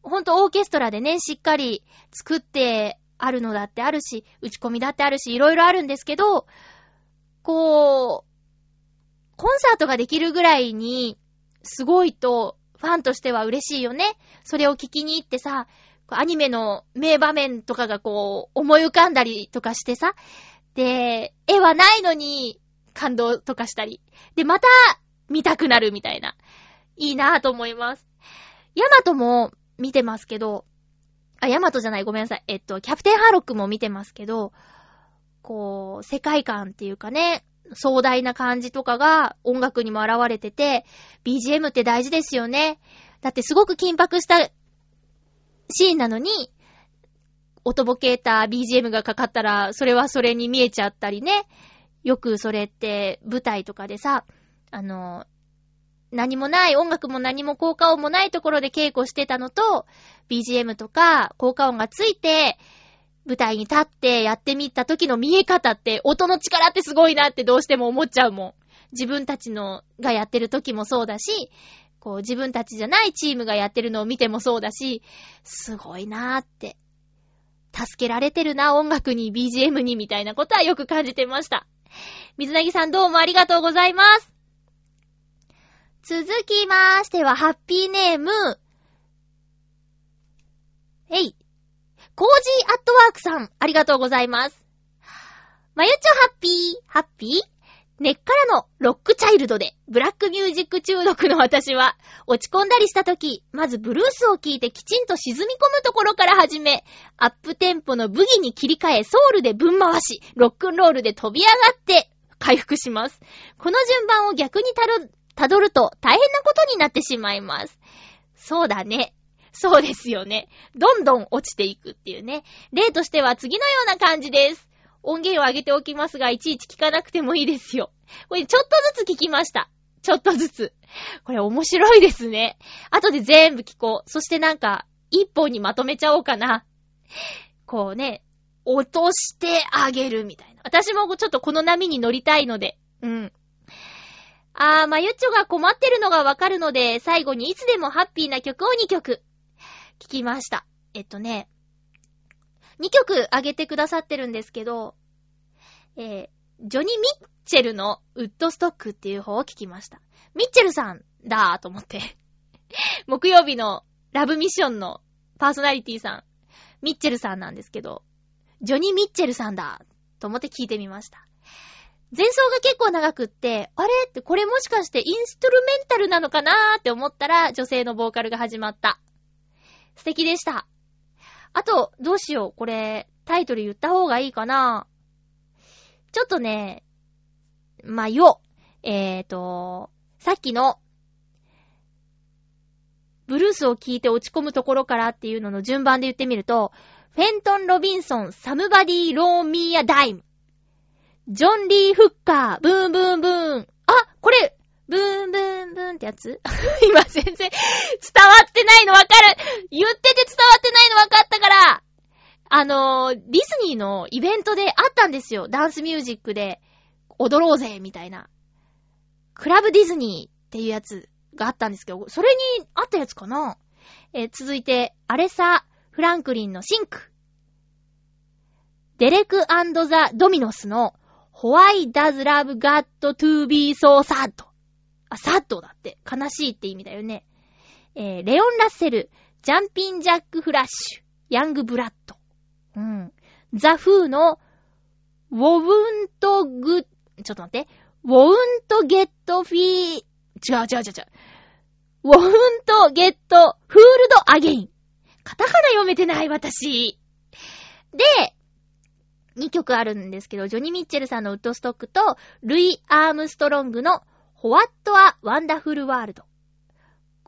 ほんとオーケストラでね、しっかり作ってあるのだってあるし、打ち込みだってあるし、いろいろあるんですけど、こう、コンサートができるぐらいに、すごいと、ファンとしては嬉しいよね。それを聞きに行ってさ、アニメの名場面とかがこう、思い浮かんだりとかしてさ、で、絵はないのに感動とかしたり。で、また見たくなるみたいな。いいなぁと思います。ヤマトも見てますけど、あ、ヤマトじゃない、ごめんなさい。えっと、キャプテンハーロックも見てますけど、こう、世界観っていうかね、壮大な感じとかが音楽にも現れてて、BGM って大事ですよね。だってすごく緊迫したシーンなのに、音ボケーター BGM がかかったら、それはそれに見えちゃったりね。よくそれって舞台とかでさ、あの、何もない、音楽も何も効果音もないところで稽古してたのと、BGM とか効果音がついて、舞台に立ってやってみた時の見え方って、音の力ってすごいなってどうしても思っちゃうもん。自分たちのがやってる時もそうだし、こう自分たちじゃないチームがやってるのを見てもそうだし、すごいなーって。助けられてるな、音楽に、BGM に、みたいなことはよく感じてました。水なぎさんどうもありがとうございます。続きましては、ハッピーネーム、えい。コージーアットワークさん、ありがとうございます。まゆちょハッピー、ハッピー？根っからのロックチャイルドで、ブラックミュージック中毒の私は、落ち込んだりした時、まずブルースを聴いてきちんと沈み込むところから始め、アップテンポのブギに切り替え、ソウルでぶん回し、ロックンロールで飛び上がって回復します。この順番を逆にたる、辿ると大変なことになってしまいます。そうだね。そうですよね。どんどん落ちていくっていうね。例としては次のような感じです。音源を上げておきますが、いちいち聞かなくてもいいですよ。これちょっとずつ聞きました。ちょっとずつ。これ面白いですね。後で全部聞こう。そしてなんか、一本にまとめちゃおうかな。こうね、落としてあげるみたいな。私もちょっとこの波に乗りたいので。うん。あー、まゆっちょが困ってるのがわかるので、最後にいつでもハッピーな曲を2曲、聞きました。えっとね、2曲あげてくださってるんですけど、えー、ジョニー・ミッチェルのウッドストックっていう方を聞きました。ミッチェルさんだーと思って。[LAUGHS] 木曜日のラブミッションのパーソナリティさん、ミッチェルさんなんですけど、ジョニー・ミッチェルさんだと思って聞いてみました。前奏が結構長くって、あれ？ってこれもしかしてインストゥルメンタルなのかなーって思ったら女性のボーカルが始まった。素敵でした。あと、どうしよう。これ、タイトル言った方がいいかなちょっとね、まあ、よ。えーと、さっきの、ブルースを聴いて落ち込むところからっていうのの順番で言ってみると、フェントン・ロビンソン、サムバディ・ローミーア・ダイム。ジョン・リー・フッカー、ブーンブーンブーン。あ、これ、ブーンブーンブーンってやつ？[LAUGHS] 今全然伝わってないのわかる言ってて伝わってないのわかったからあのー、ディズニーのイベントであったんですよ。ダンスミュージックで、踊ろうぜみたいな。クラブディズニーっていうやつがあったんですけど、それにあったやつかな？えー、続いて、アレサ・フランクリンの Think。デレクザ・ドミノスの Why does love got to be so sad? あ、 sad だって。悲しいって意味だよね。えー、レオン・ラッセル、 Jumpin' Jack Flash、 Young Blood。うん。ザ・フーの、 Won't Get、ちょっと待って。ウォウントゲットフィー、違う違う違う違う。ウォウントゲットフールドアゲイン。カタカナ読めてない、私。で、2曲あるんですけど、ジョニー・ミッチェルさんのウッドストックと、ルイ・アームストロングの What a Wonderful World。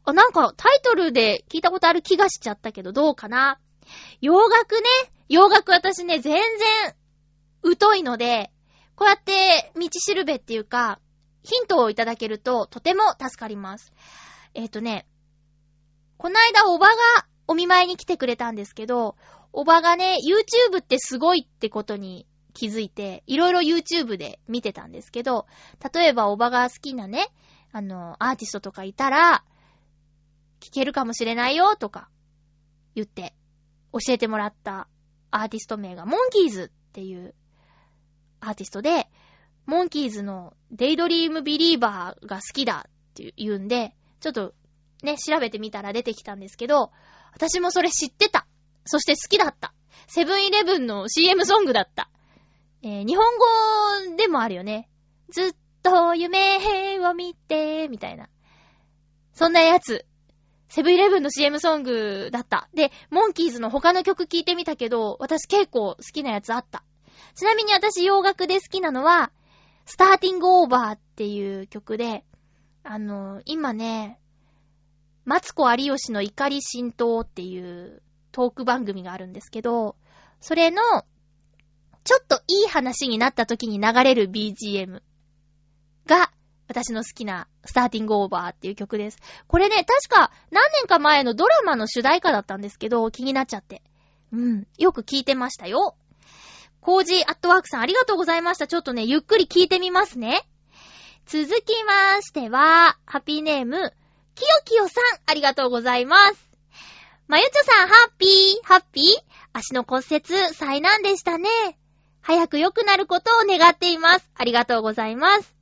あ、なんかタイトルで聞いたことある気がしちゃったけど、どうかな？洋楽ね。洋楽私ね、全然、疎いので、こうやって道しるべっていうか、ヒントをいただけるととても助かります。えっ、ー、とね、こないだおばがお見舞いに来てくれたんですけど、おばがね、YouTube ってすごいってことに気づいて、いろいろ YouTube で見てたんですけど、例えばおばが好きなね、あの、アーティストとかいたら、聞けるかもしれないよとか言って教えてもらったアーティスト名がモンキーズっていうアーティストで、モンキーズのデイドリームビリーバーが好きだって言うんで、ちょっとね、調べてみたら出てきたんですけど、私もそれ知ってた。そして好きだった。セブンイレブンの CM ソングだった。えー、日本語でもあるよね。ずっと夢を見て、みたいな。そんなやつ。セブンイレブンの CM ソングだった。で、モンキーズの他の曲聴いてみたけど、私結構好きなやつあった。ちなみに私洋楽で好きなのは、スターティングオーバーっていう曲で、あの、今ね、マツコ有吉の怒り浸透っていうトーク番組があるんですけど、それの、ちょっといい話になった時に流れる BGM が、私の好きな Starting Over っていう曲です。これね、確か何年か前のドラマの主題歌だったんですけど、気になっちゃって。うん。よく聞いてましたよ。コージーアットワークさんありがとうございました。ちょっとね、ゆっくり聞いてみますね。続きましては、ハッピーネーム、きよきよさん、ありがとうございます。まゆちょさん、ハッピー、ハッピー足の骨折、災難でしたね。早く良くなることを願っています。ありがとうございます。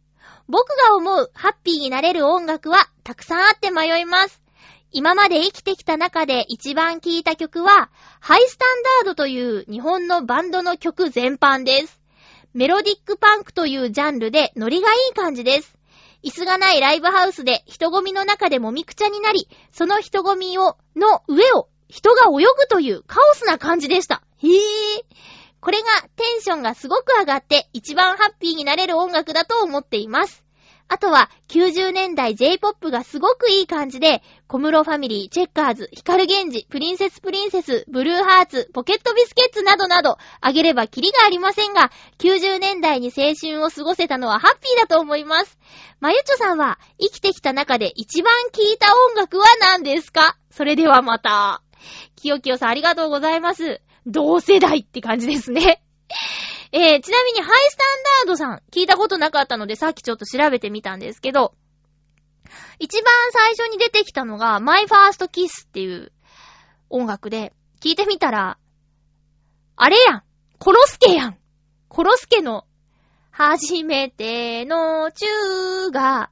僕が思うハッピーになれる音楽はたくさんあって迷います。今まで生きてきた中で一番聴いた曲は、ハイスタンダードという日本のバンドの曲全般です。メロディックパンクというジャンルでノリがいい感じです。椅子がないライブハウスで人混みの中でもみくちゃになり、その人混みを、の上を人が泳ぐというカオスな感じでした。へぇー。これがテンションがすごく上がって一番ハッピーになれる音楽だと思っています。あとは、90年代 J-POP がすごくいい感じで、小室ファミリー、チェッカーズ、ヒカルゲンジ、プリンセスプリンセス、ブルーハーツ、ポケットビスケッツなどなど、あげればキリがありませんが、90年代に青春を過ごせたのはハッピーだと思います。まゆちょさんは、生きてきた中で一番聴いた音楽は何ですか？それではまた。きよきよさんありがとうございます。同世代って感じですね。[LAUGHS] えー、ちなみにハイスタンダードさん、聞いたことなかったのでさっきちょっと調べてみたんですけど、一番最初に出てきたのが、マイファーストキスっていう音楽で、聞いてみたら、あれやんコロスケやんコロスケの、初めてのチューが、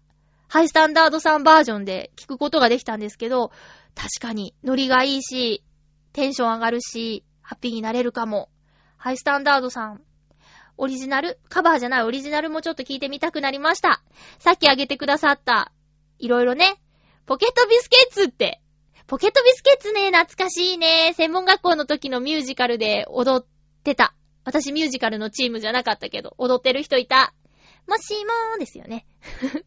ハイスタンダードさんバージョンで聞くことができたんですけど、確かにノリがいいし、テンション上がるし、ハッピーになれるかも。ハイスタンダードさん、オリジナル？カバーじゃないオリジナルもちょっと聞いてみたくなりました。さっきあげてくださった、いろいろね、ポケットビスケッツって、ポケットビスケッツね、懐かしいね。専門学校の時のミュージカルで踊ってた。私ミュージカルのチームじゃなかったけど、踊ってる人いた。もしもーですよね。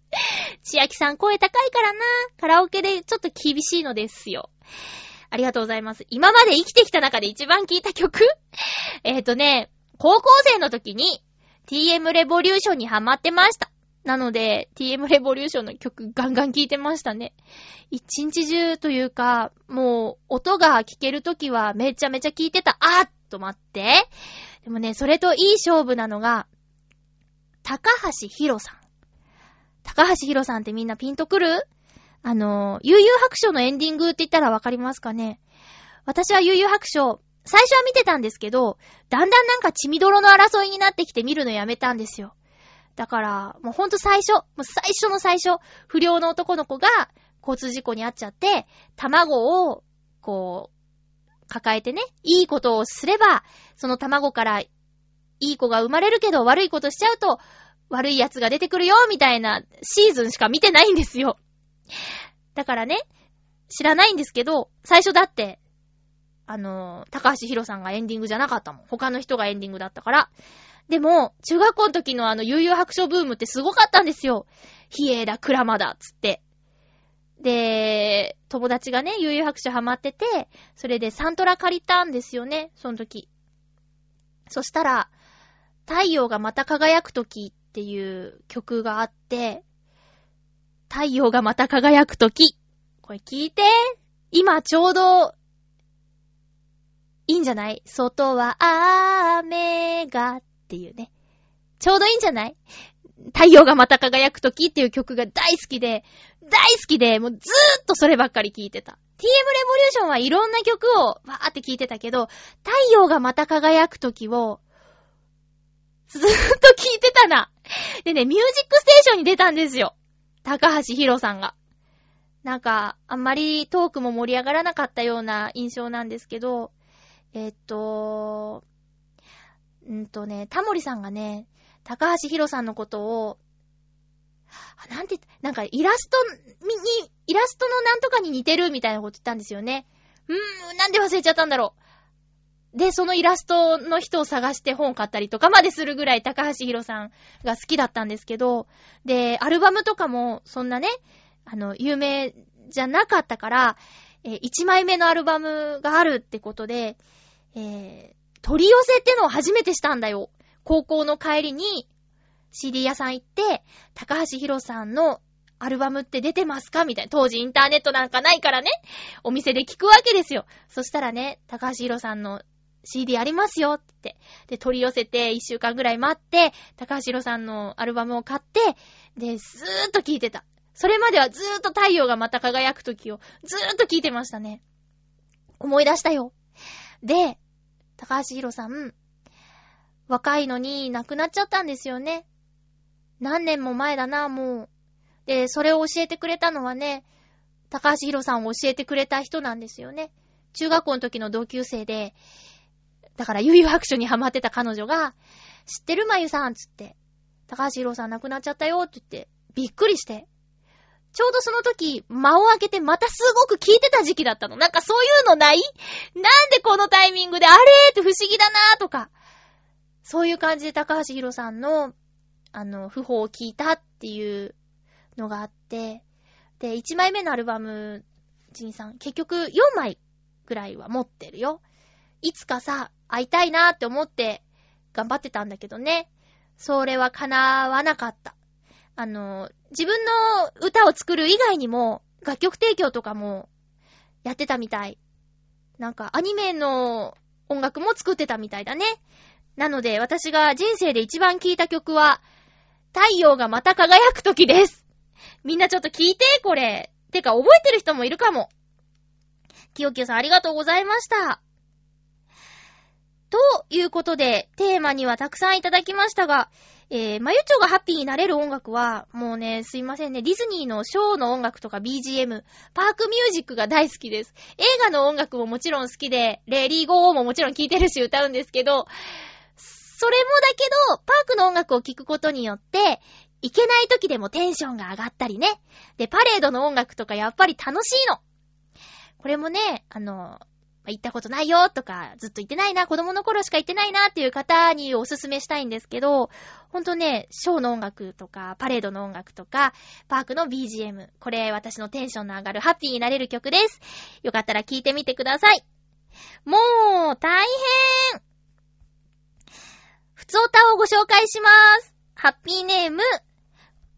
[LAUGHS] 千秋さん声高いからな。カラオケでちょっと厳しいのですよ。ありがとうございます。今まで生きてきた中で一番聴いた曲？[LAUGHS] えっ、とね、高校生の時に TM レボリューションにハマってました。なので、TM レボリューションの曲ガンガン聴いてましたね。一日中というか、もう音が聴ける時はめちゃめちゃ聴いてた。あーっと待って。でもね、それといい勝負なのが、高橋宏さん。高橋宏さんってみんなピンとくる？あの、悠々白書のエンディングって言ったらわかりますかね？私は悠々白書最初は見てたんですけど、だんだんなんか血みどろの争いになってきて見るのやめたんですよ。だから、もうほんと最初、もう最初の最初、不良の男の子が交通事故に遭っちゃって、卵を、こう、抱えてね、いいことをすれば、その卵からいい子が生まれるけど悪いことしちゃうと、悪い奴が出てくるよ、みたいなシーズンしか見てないんですよ。だからね、知らないんですけど、最初だって、あの、高橋宏さんがエンディングじゃなかったもん。他の人がエンディングだったから。でも、中学校の時のあの、悠々白書ブームってすごかったんですよ。比叡だ、クラマだ、つって。で、友達がね、悠々白書ハマってて、それでサントラ借りたんですよね、その時。そしたら、太陽がまた輝く時っていう曲があって、太陽がまた輝く時。これ聞いて。今ちょうど、いいんじゃない？外は雨がっていうね。ちょうどいいんじゃない？太陽がまた輝く時っていう曲が大好きで、大好きで、もうずーっとそればっかり聴いてた。TM レボリューションはいろんな曲をわーって聴いてたけど、太陽がまた輝く時を、ずーっと聴いてたな。でね、ミュージックステーションに出たんですよ。高橋宏さんが。なんか、あんまりトークも盛り上がらなかったような印象なんですけど、え、っと、んとね、タモリさんがね、高橋宏さんのことを、なんて、なんかイラストに、イラストのなんとかに似てるみたいなこと言ったんですよね。うーん、なんで忘れちゃったんだろう。で、そのイラストの人を探して本を買ったりとかまでするぐらい高橋宏さんが好きだったんですけど、で、アルバムとかもそんなね、あの、有名じゃなかったから、えー、1枚目のアルバムがあるってことで、えー、取り寄せってのを初めてしたんだよ。高校の帰りに CD 屋さん行って、高橋宏さんのアルバムって出てますか？みたいな。当時インターネットなんかないからね。お店で聞くわけですよ。そしたらね、高橋宏さんの CD ありますよって。で、取り寄せて一週間ぐらい待って、高橋宏さんのアルバムを買って、で、ずーっと聴いてた。それまではずーっと太陽がまた輝く時をずーっと聴いてましたね。思い出したよ。で、高橋宏さん、若いのに亡くなっちゃったんですよね。何年も前だな、もう。で、それを教えてくれたのはね、高橋宏さんを教えてくれた人なんですよね。中学校の時の同級生で、だから悠々白書にハマってた彼女が、知ってるまゆさんつって、高橋宏さん亡くなっちゃったよって言って、びっくりして、ちょうどその時、間を空けてまたすごく聞いてた時期だったの。なんかそういうのないなんでこのタイミングであれ？ーって不思議だなーとか。そういう感じで高橋宏さんの、あの、訃報を聞いたっていうのがあって、で、1枚目のアルバム、ジンさん、結局4枚ぐらいは持ってるよ。いつかさ、会いたいなーって思って頑張ってたんだけどね。それは叶わなかった。あの、自分の歌を作る以外にも、楽曲提供とかもやってたみたい。なんか、アニメの音楽も作ってたみたいだね。なので、私が人生で一番聴いた曲は、太陽がまた輝く時です。みんなちょっと聞いて、これ。てか、覚えてる人もいるかも。きよきよさんありがとうございました。ということで、テーマにはたくさんいただきましたが、えー、まゆちょがハッピーになれる音楽は、もうね、すいませんね、ディズニーのショーの音楽とか BGM、パークミュージックが大好きです。映画の音楽ももちろん好きで、レリーゴーももちろん聴いてるし歌うんですけど、それもだけど、パークの音楽を聴くことによって、いけない時でもテンションが上がったりね。で、パレードの音楽とかやっぱり楽しいの。これもね、あの、行ったことないよとか、ずっと行ってないな、子供の頃しか行ってないなっていう方におすすめしたいんですけど、ほんとね、ショーの音楽とか、パレードの音楽とか、パークの BGM、これ私のテンションの上がるハッピーになれる曲です。よかったら聴いてみてください。もう、大変ふつおたをご紹介します。ハッピーネーム、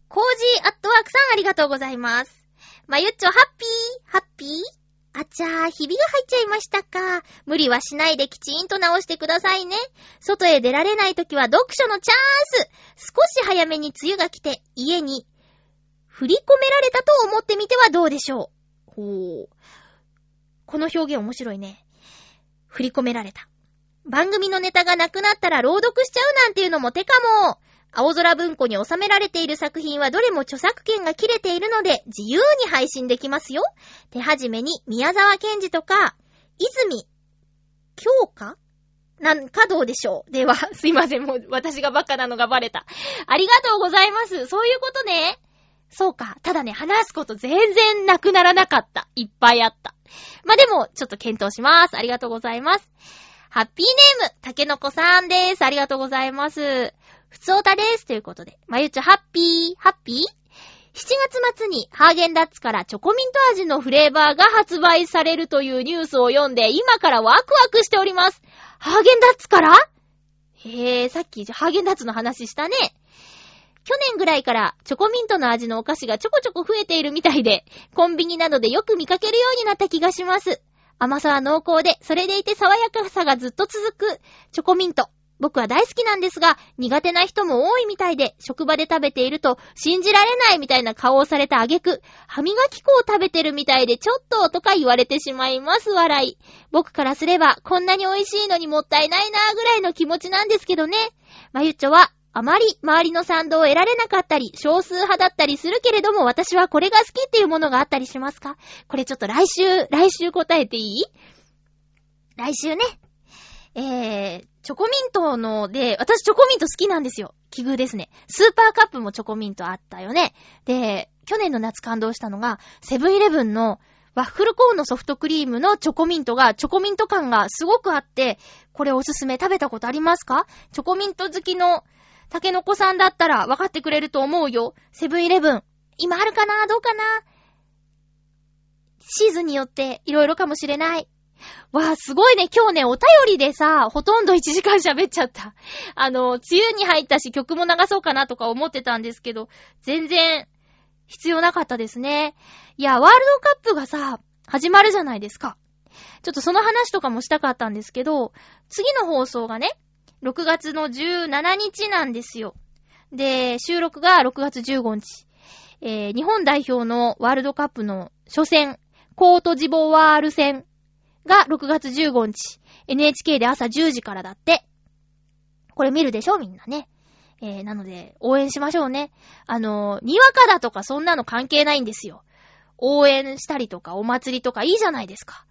コージーアットワークさんありがとうございます。まゆっちょハッピーハッピーあちゃー、ひびが入っちゃいましたか。無理はしないできちんと直してくださいね。外へ出られないときは読書のチャンス少し早めに梅雨が来て、家に振り込められたと思ってみてはどうでしょう。ほう。この表現面白いね。振り込められた。番組のネタがなくなったら朗読しちゃうなんていうのも手かも。青空文庫に収められている作品はどれも著作権が切れているので自由に配信できますよ。手始めに宮沢賢治とか、泉京香？なんかどうでしょう？では、[LAUGHS] すいません、もう私がバカなのがバレた。ありがとうございます。そういうことね。そうか。ただね、話すこと全然なくならなかった。いっぱいあった。まあ、でも、ちょっと検討します。ありがとうございます。ハッピーネーム、たけのこさんです。ありがとうございます。ふつおたです。ということで。まゆちょ、ハッピー、ハッピー ?7 月末にハーゲンダッツからチョコミント味のフレーバーが発売されるというニュースを読んで、今からワクワクしております。ハーゲンダッツから？へえ、さっきハーゲンダッツの話したね。去年ぐらいからチョコミントの味のお菓子がちょこちょこ増えているみたいで、コンビニなどでよく見かけるようになった気がします。甘さは濃厚で、それでいて爽やかさがずっと続くチョコミント。僕は大好きなんですが、苦手な人も多いみたいで、職場で食べていると、信じられないみたいな顔をされた挙句、歯磨き粉を食べてるみたいでちょっととか言われてしまいます、笑い。僕からすれば、こんなに美味しいのにもったいないなぐらいの気持ちなんですけどね。まゆっちょは、あまり周りの賛同を得られなかったり、少数派だったりするけれども、私はこれが好きっていうものがあったりしますか？これちょっと来週、来週答えていい？来週ね。えー、チョコミントので、私チョコミント好きなんですよ。奇遇ですね。スーパーカップもチョコミントあったよね。で、去年の夏感動したのが、セブンイレブンのワッフルコーンのソフトクリームのチョコミントが、チョコミント感がすごくあって、これおすすめ食べたことありますか？チョコミント好きのタケノコさんだったら分かってくれると思うよ。セブンイレブン。今あるかな？どうかな？シーズンによって色々かもしれない。わあ、すごいね。今日ね、お便りでさ、ほとんど1時間喋っちゃった。[LAUGHS] あの、梅雨に入ったし曲も流そうかなとか思ってたんですけど、全然必要なかったですね。いや、ワールドカップがさ、始まるじゃないですか。ちょっとその話とかもしたかったんですけど、次の放送がね、6月の17日なんですよ。で、収録が6月15日。えー、日本代表のワールドカップの初戦、コートジボワール戦が6月15日。NHK で朝10時からだって。これ見るでしょみんなね。えー、なので、応援しましょうね。あのー、にわかだとかそんなの関係ないんですよ。応援したりとかお祭りとかいいじゃないですか。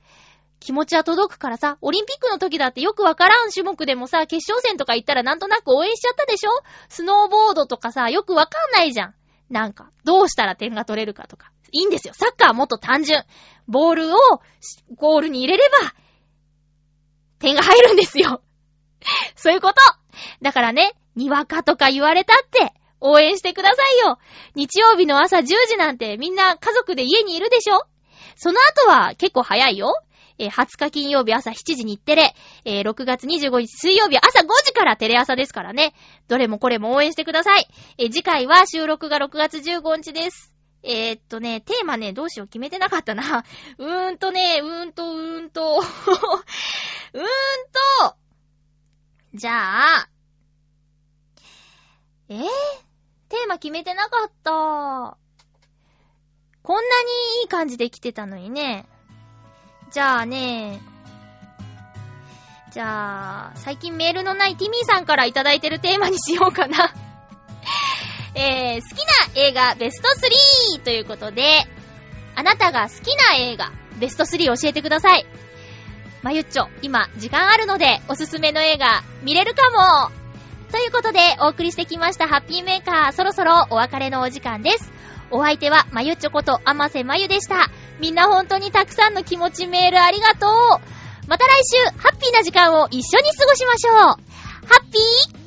気持ちは届くからさ、オリンピックの時だってよくわからん種目でもさ、決勝戦とか行ったらなんとなく応援しちゃったでしょ？スノーボードとかさ、よくわかんないじゃん。なんか、どうしたら点が取れるかとか。いいんですよ。サッカーはもっと単純。ボールをゴールに入れれば、点が入るんですよ。[LAUGHS] そういうことだからね、にわかとか言われたって、応援してくださいよ。日曜日の朝10時なんてみんな家族で家にいるでしょその後は結構早いよ。えー、20日金曜日朝7時日テレ、えー、6月25日水曜日朝5時からテレ朝ですからね。どれもこれも応援してください。えー、次回は収録が6月15日です。えー、っとね、テーマね、どうしよう決めてなかったな。[LAUGHS] うーんとね、うーんと、うーんと、[LAUGHS] うーんと、じゃあ、えー、テーマ決めてなかった。こんなにいい感じで来てたのにね。じゃあね、じゃあ、最近メールのないティミーさんからいただいてるテーマにしようかなえー、好きな映画ベスト3ということで、あなたが好きな映画ベスト3教えてください。まゆっちょ、今、時間あるので、おすすめの映画、見れるかもということで、お送りしてきましたハッピーメーカー、そろそろお別れのお時間です。お相手は、まゆっちょこと、あませまゆでした。みんな本当にたくさんの気持ちメールありがとう。また来週、ハッピーな時間を一緒に過ごしましょう。ハッピー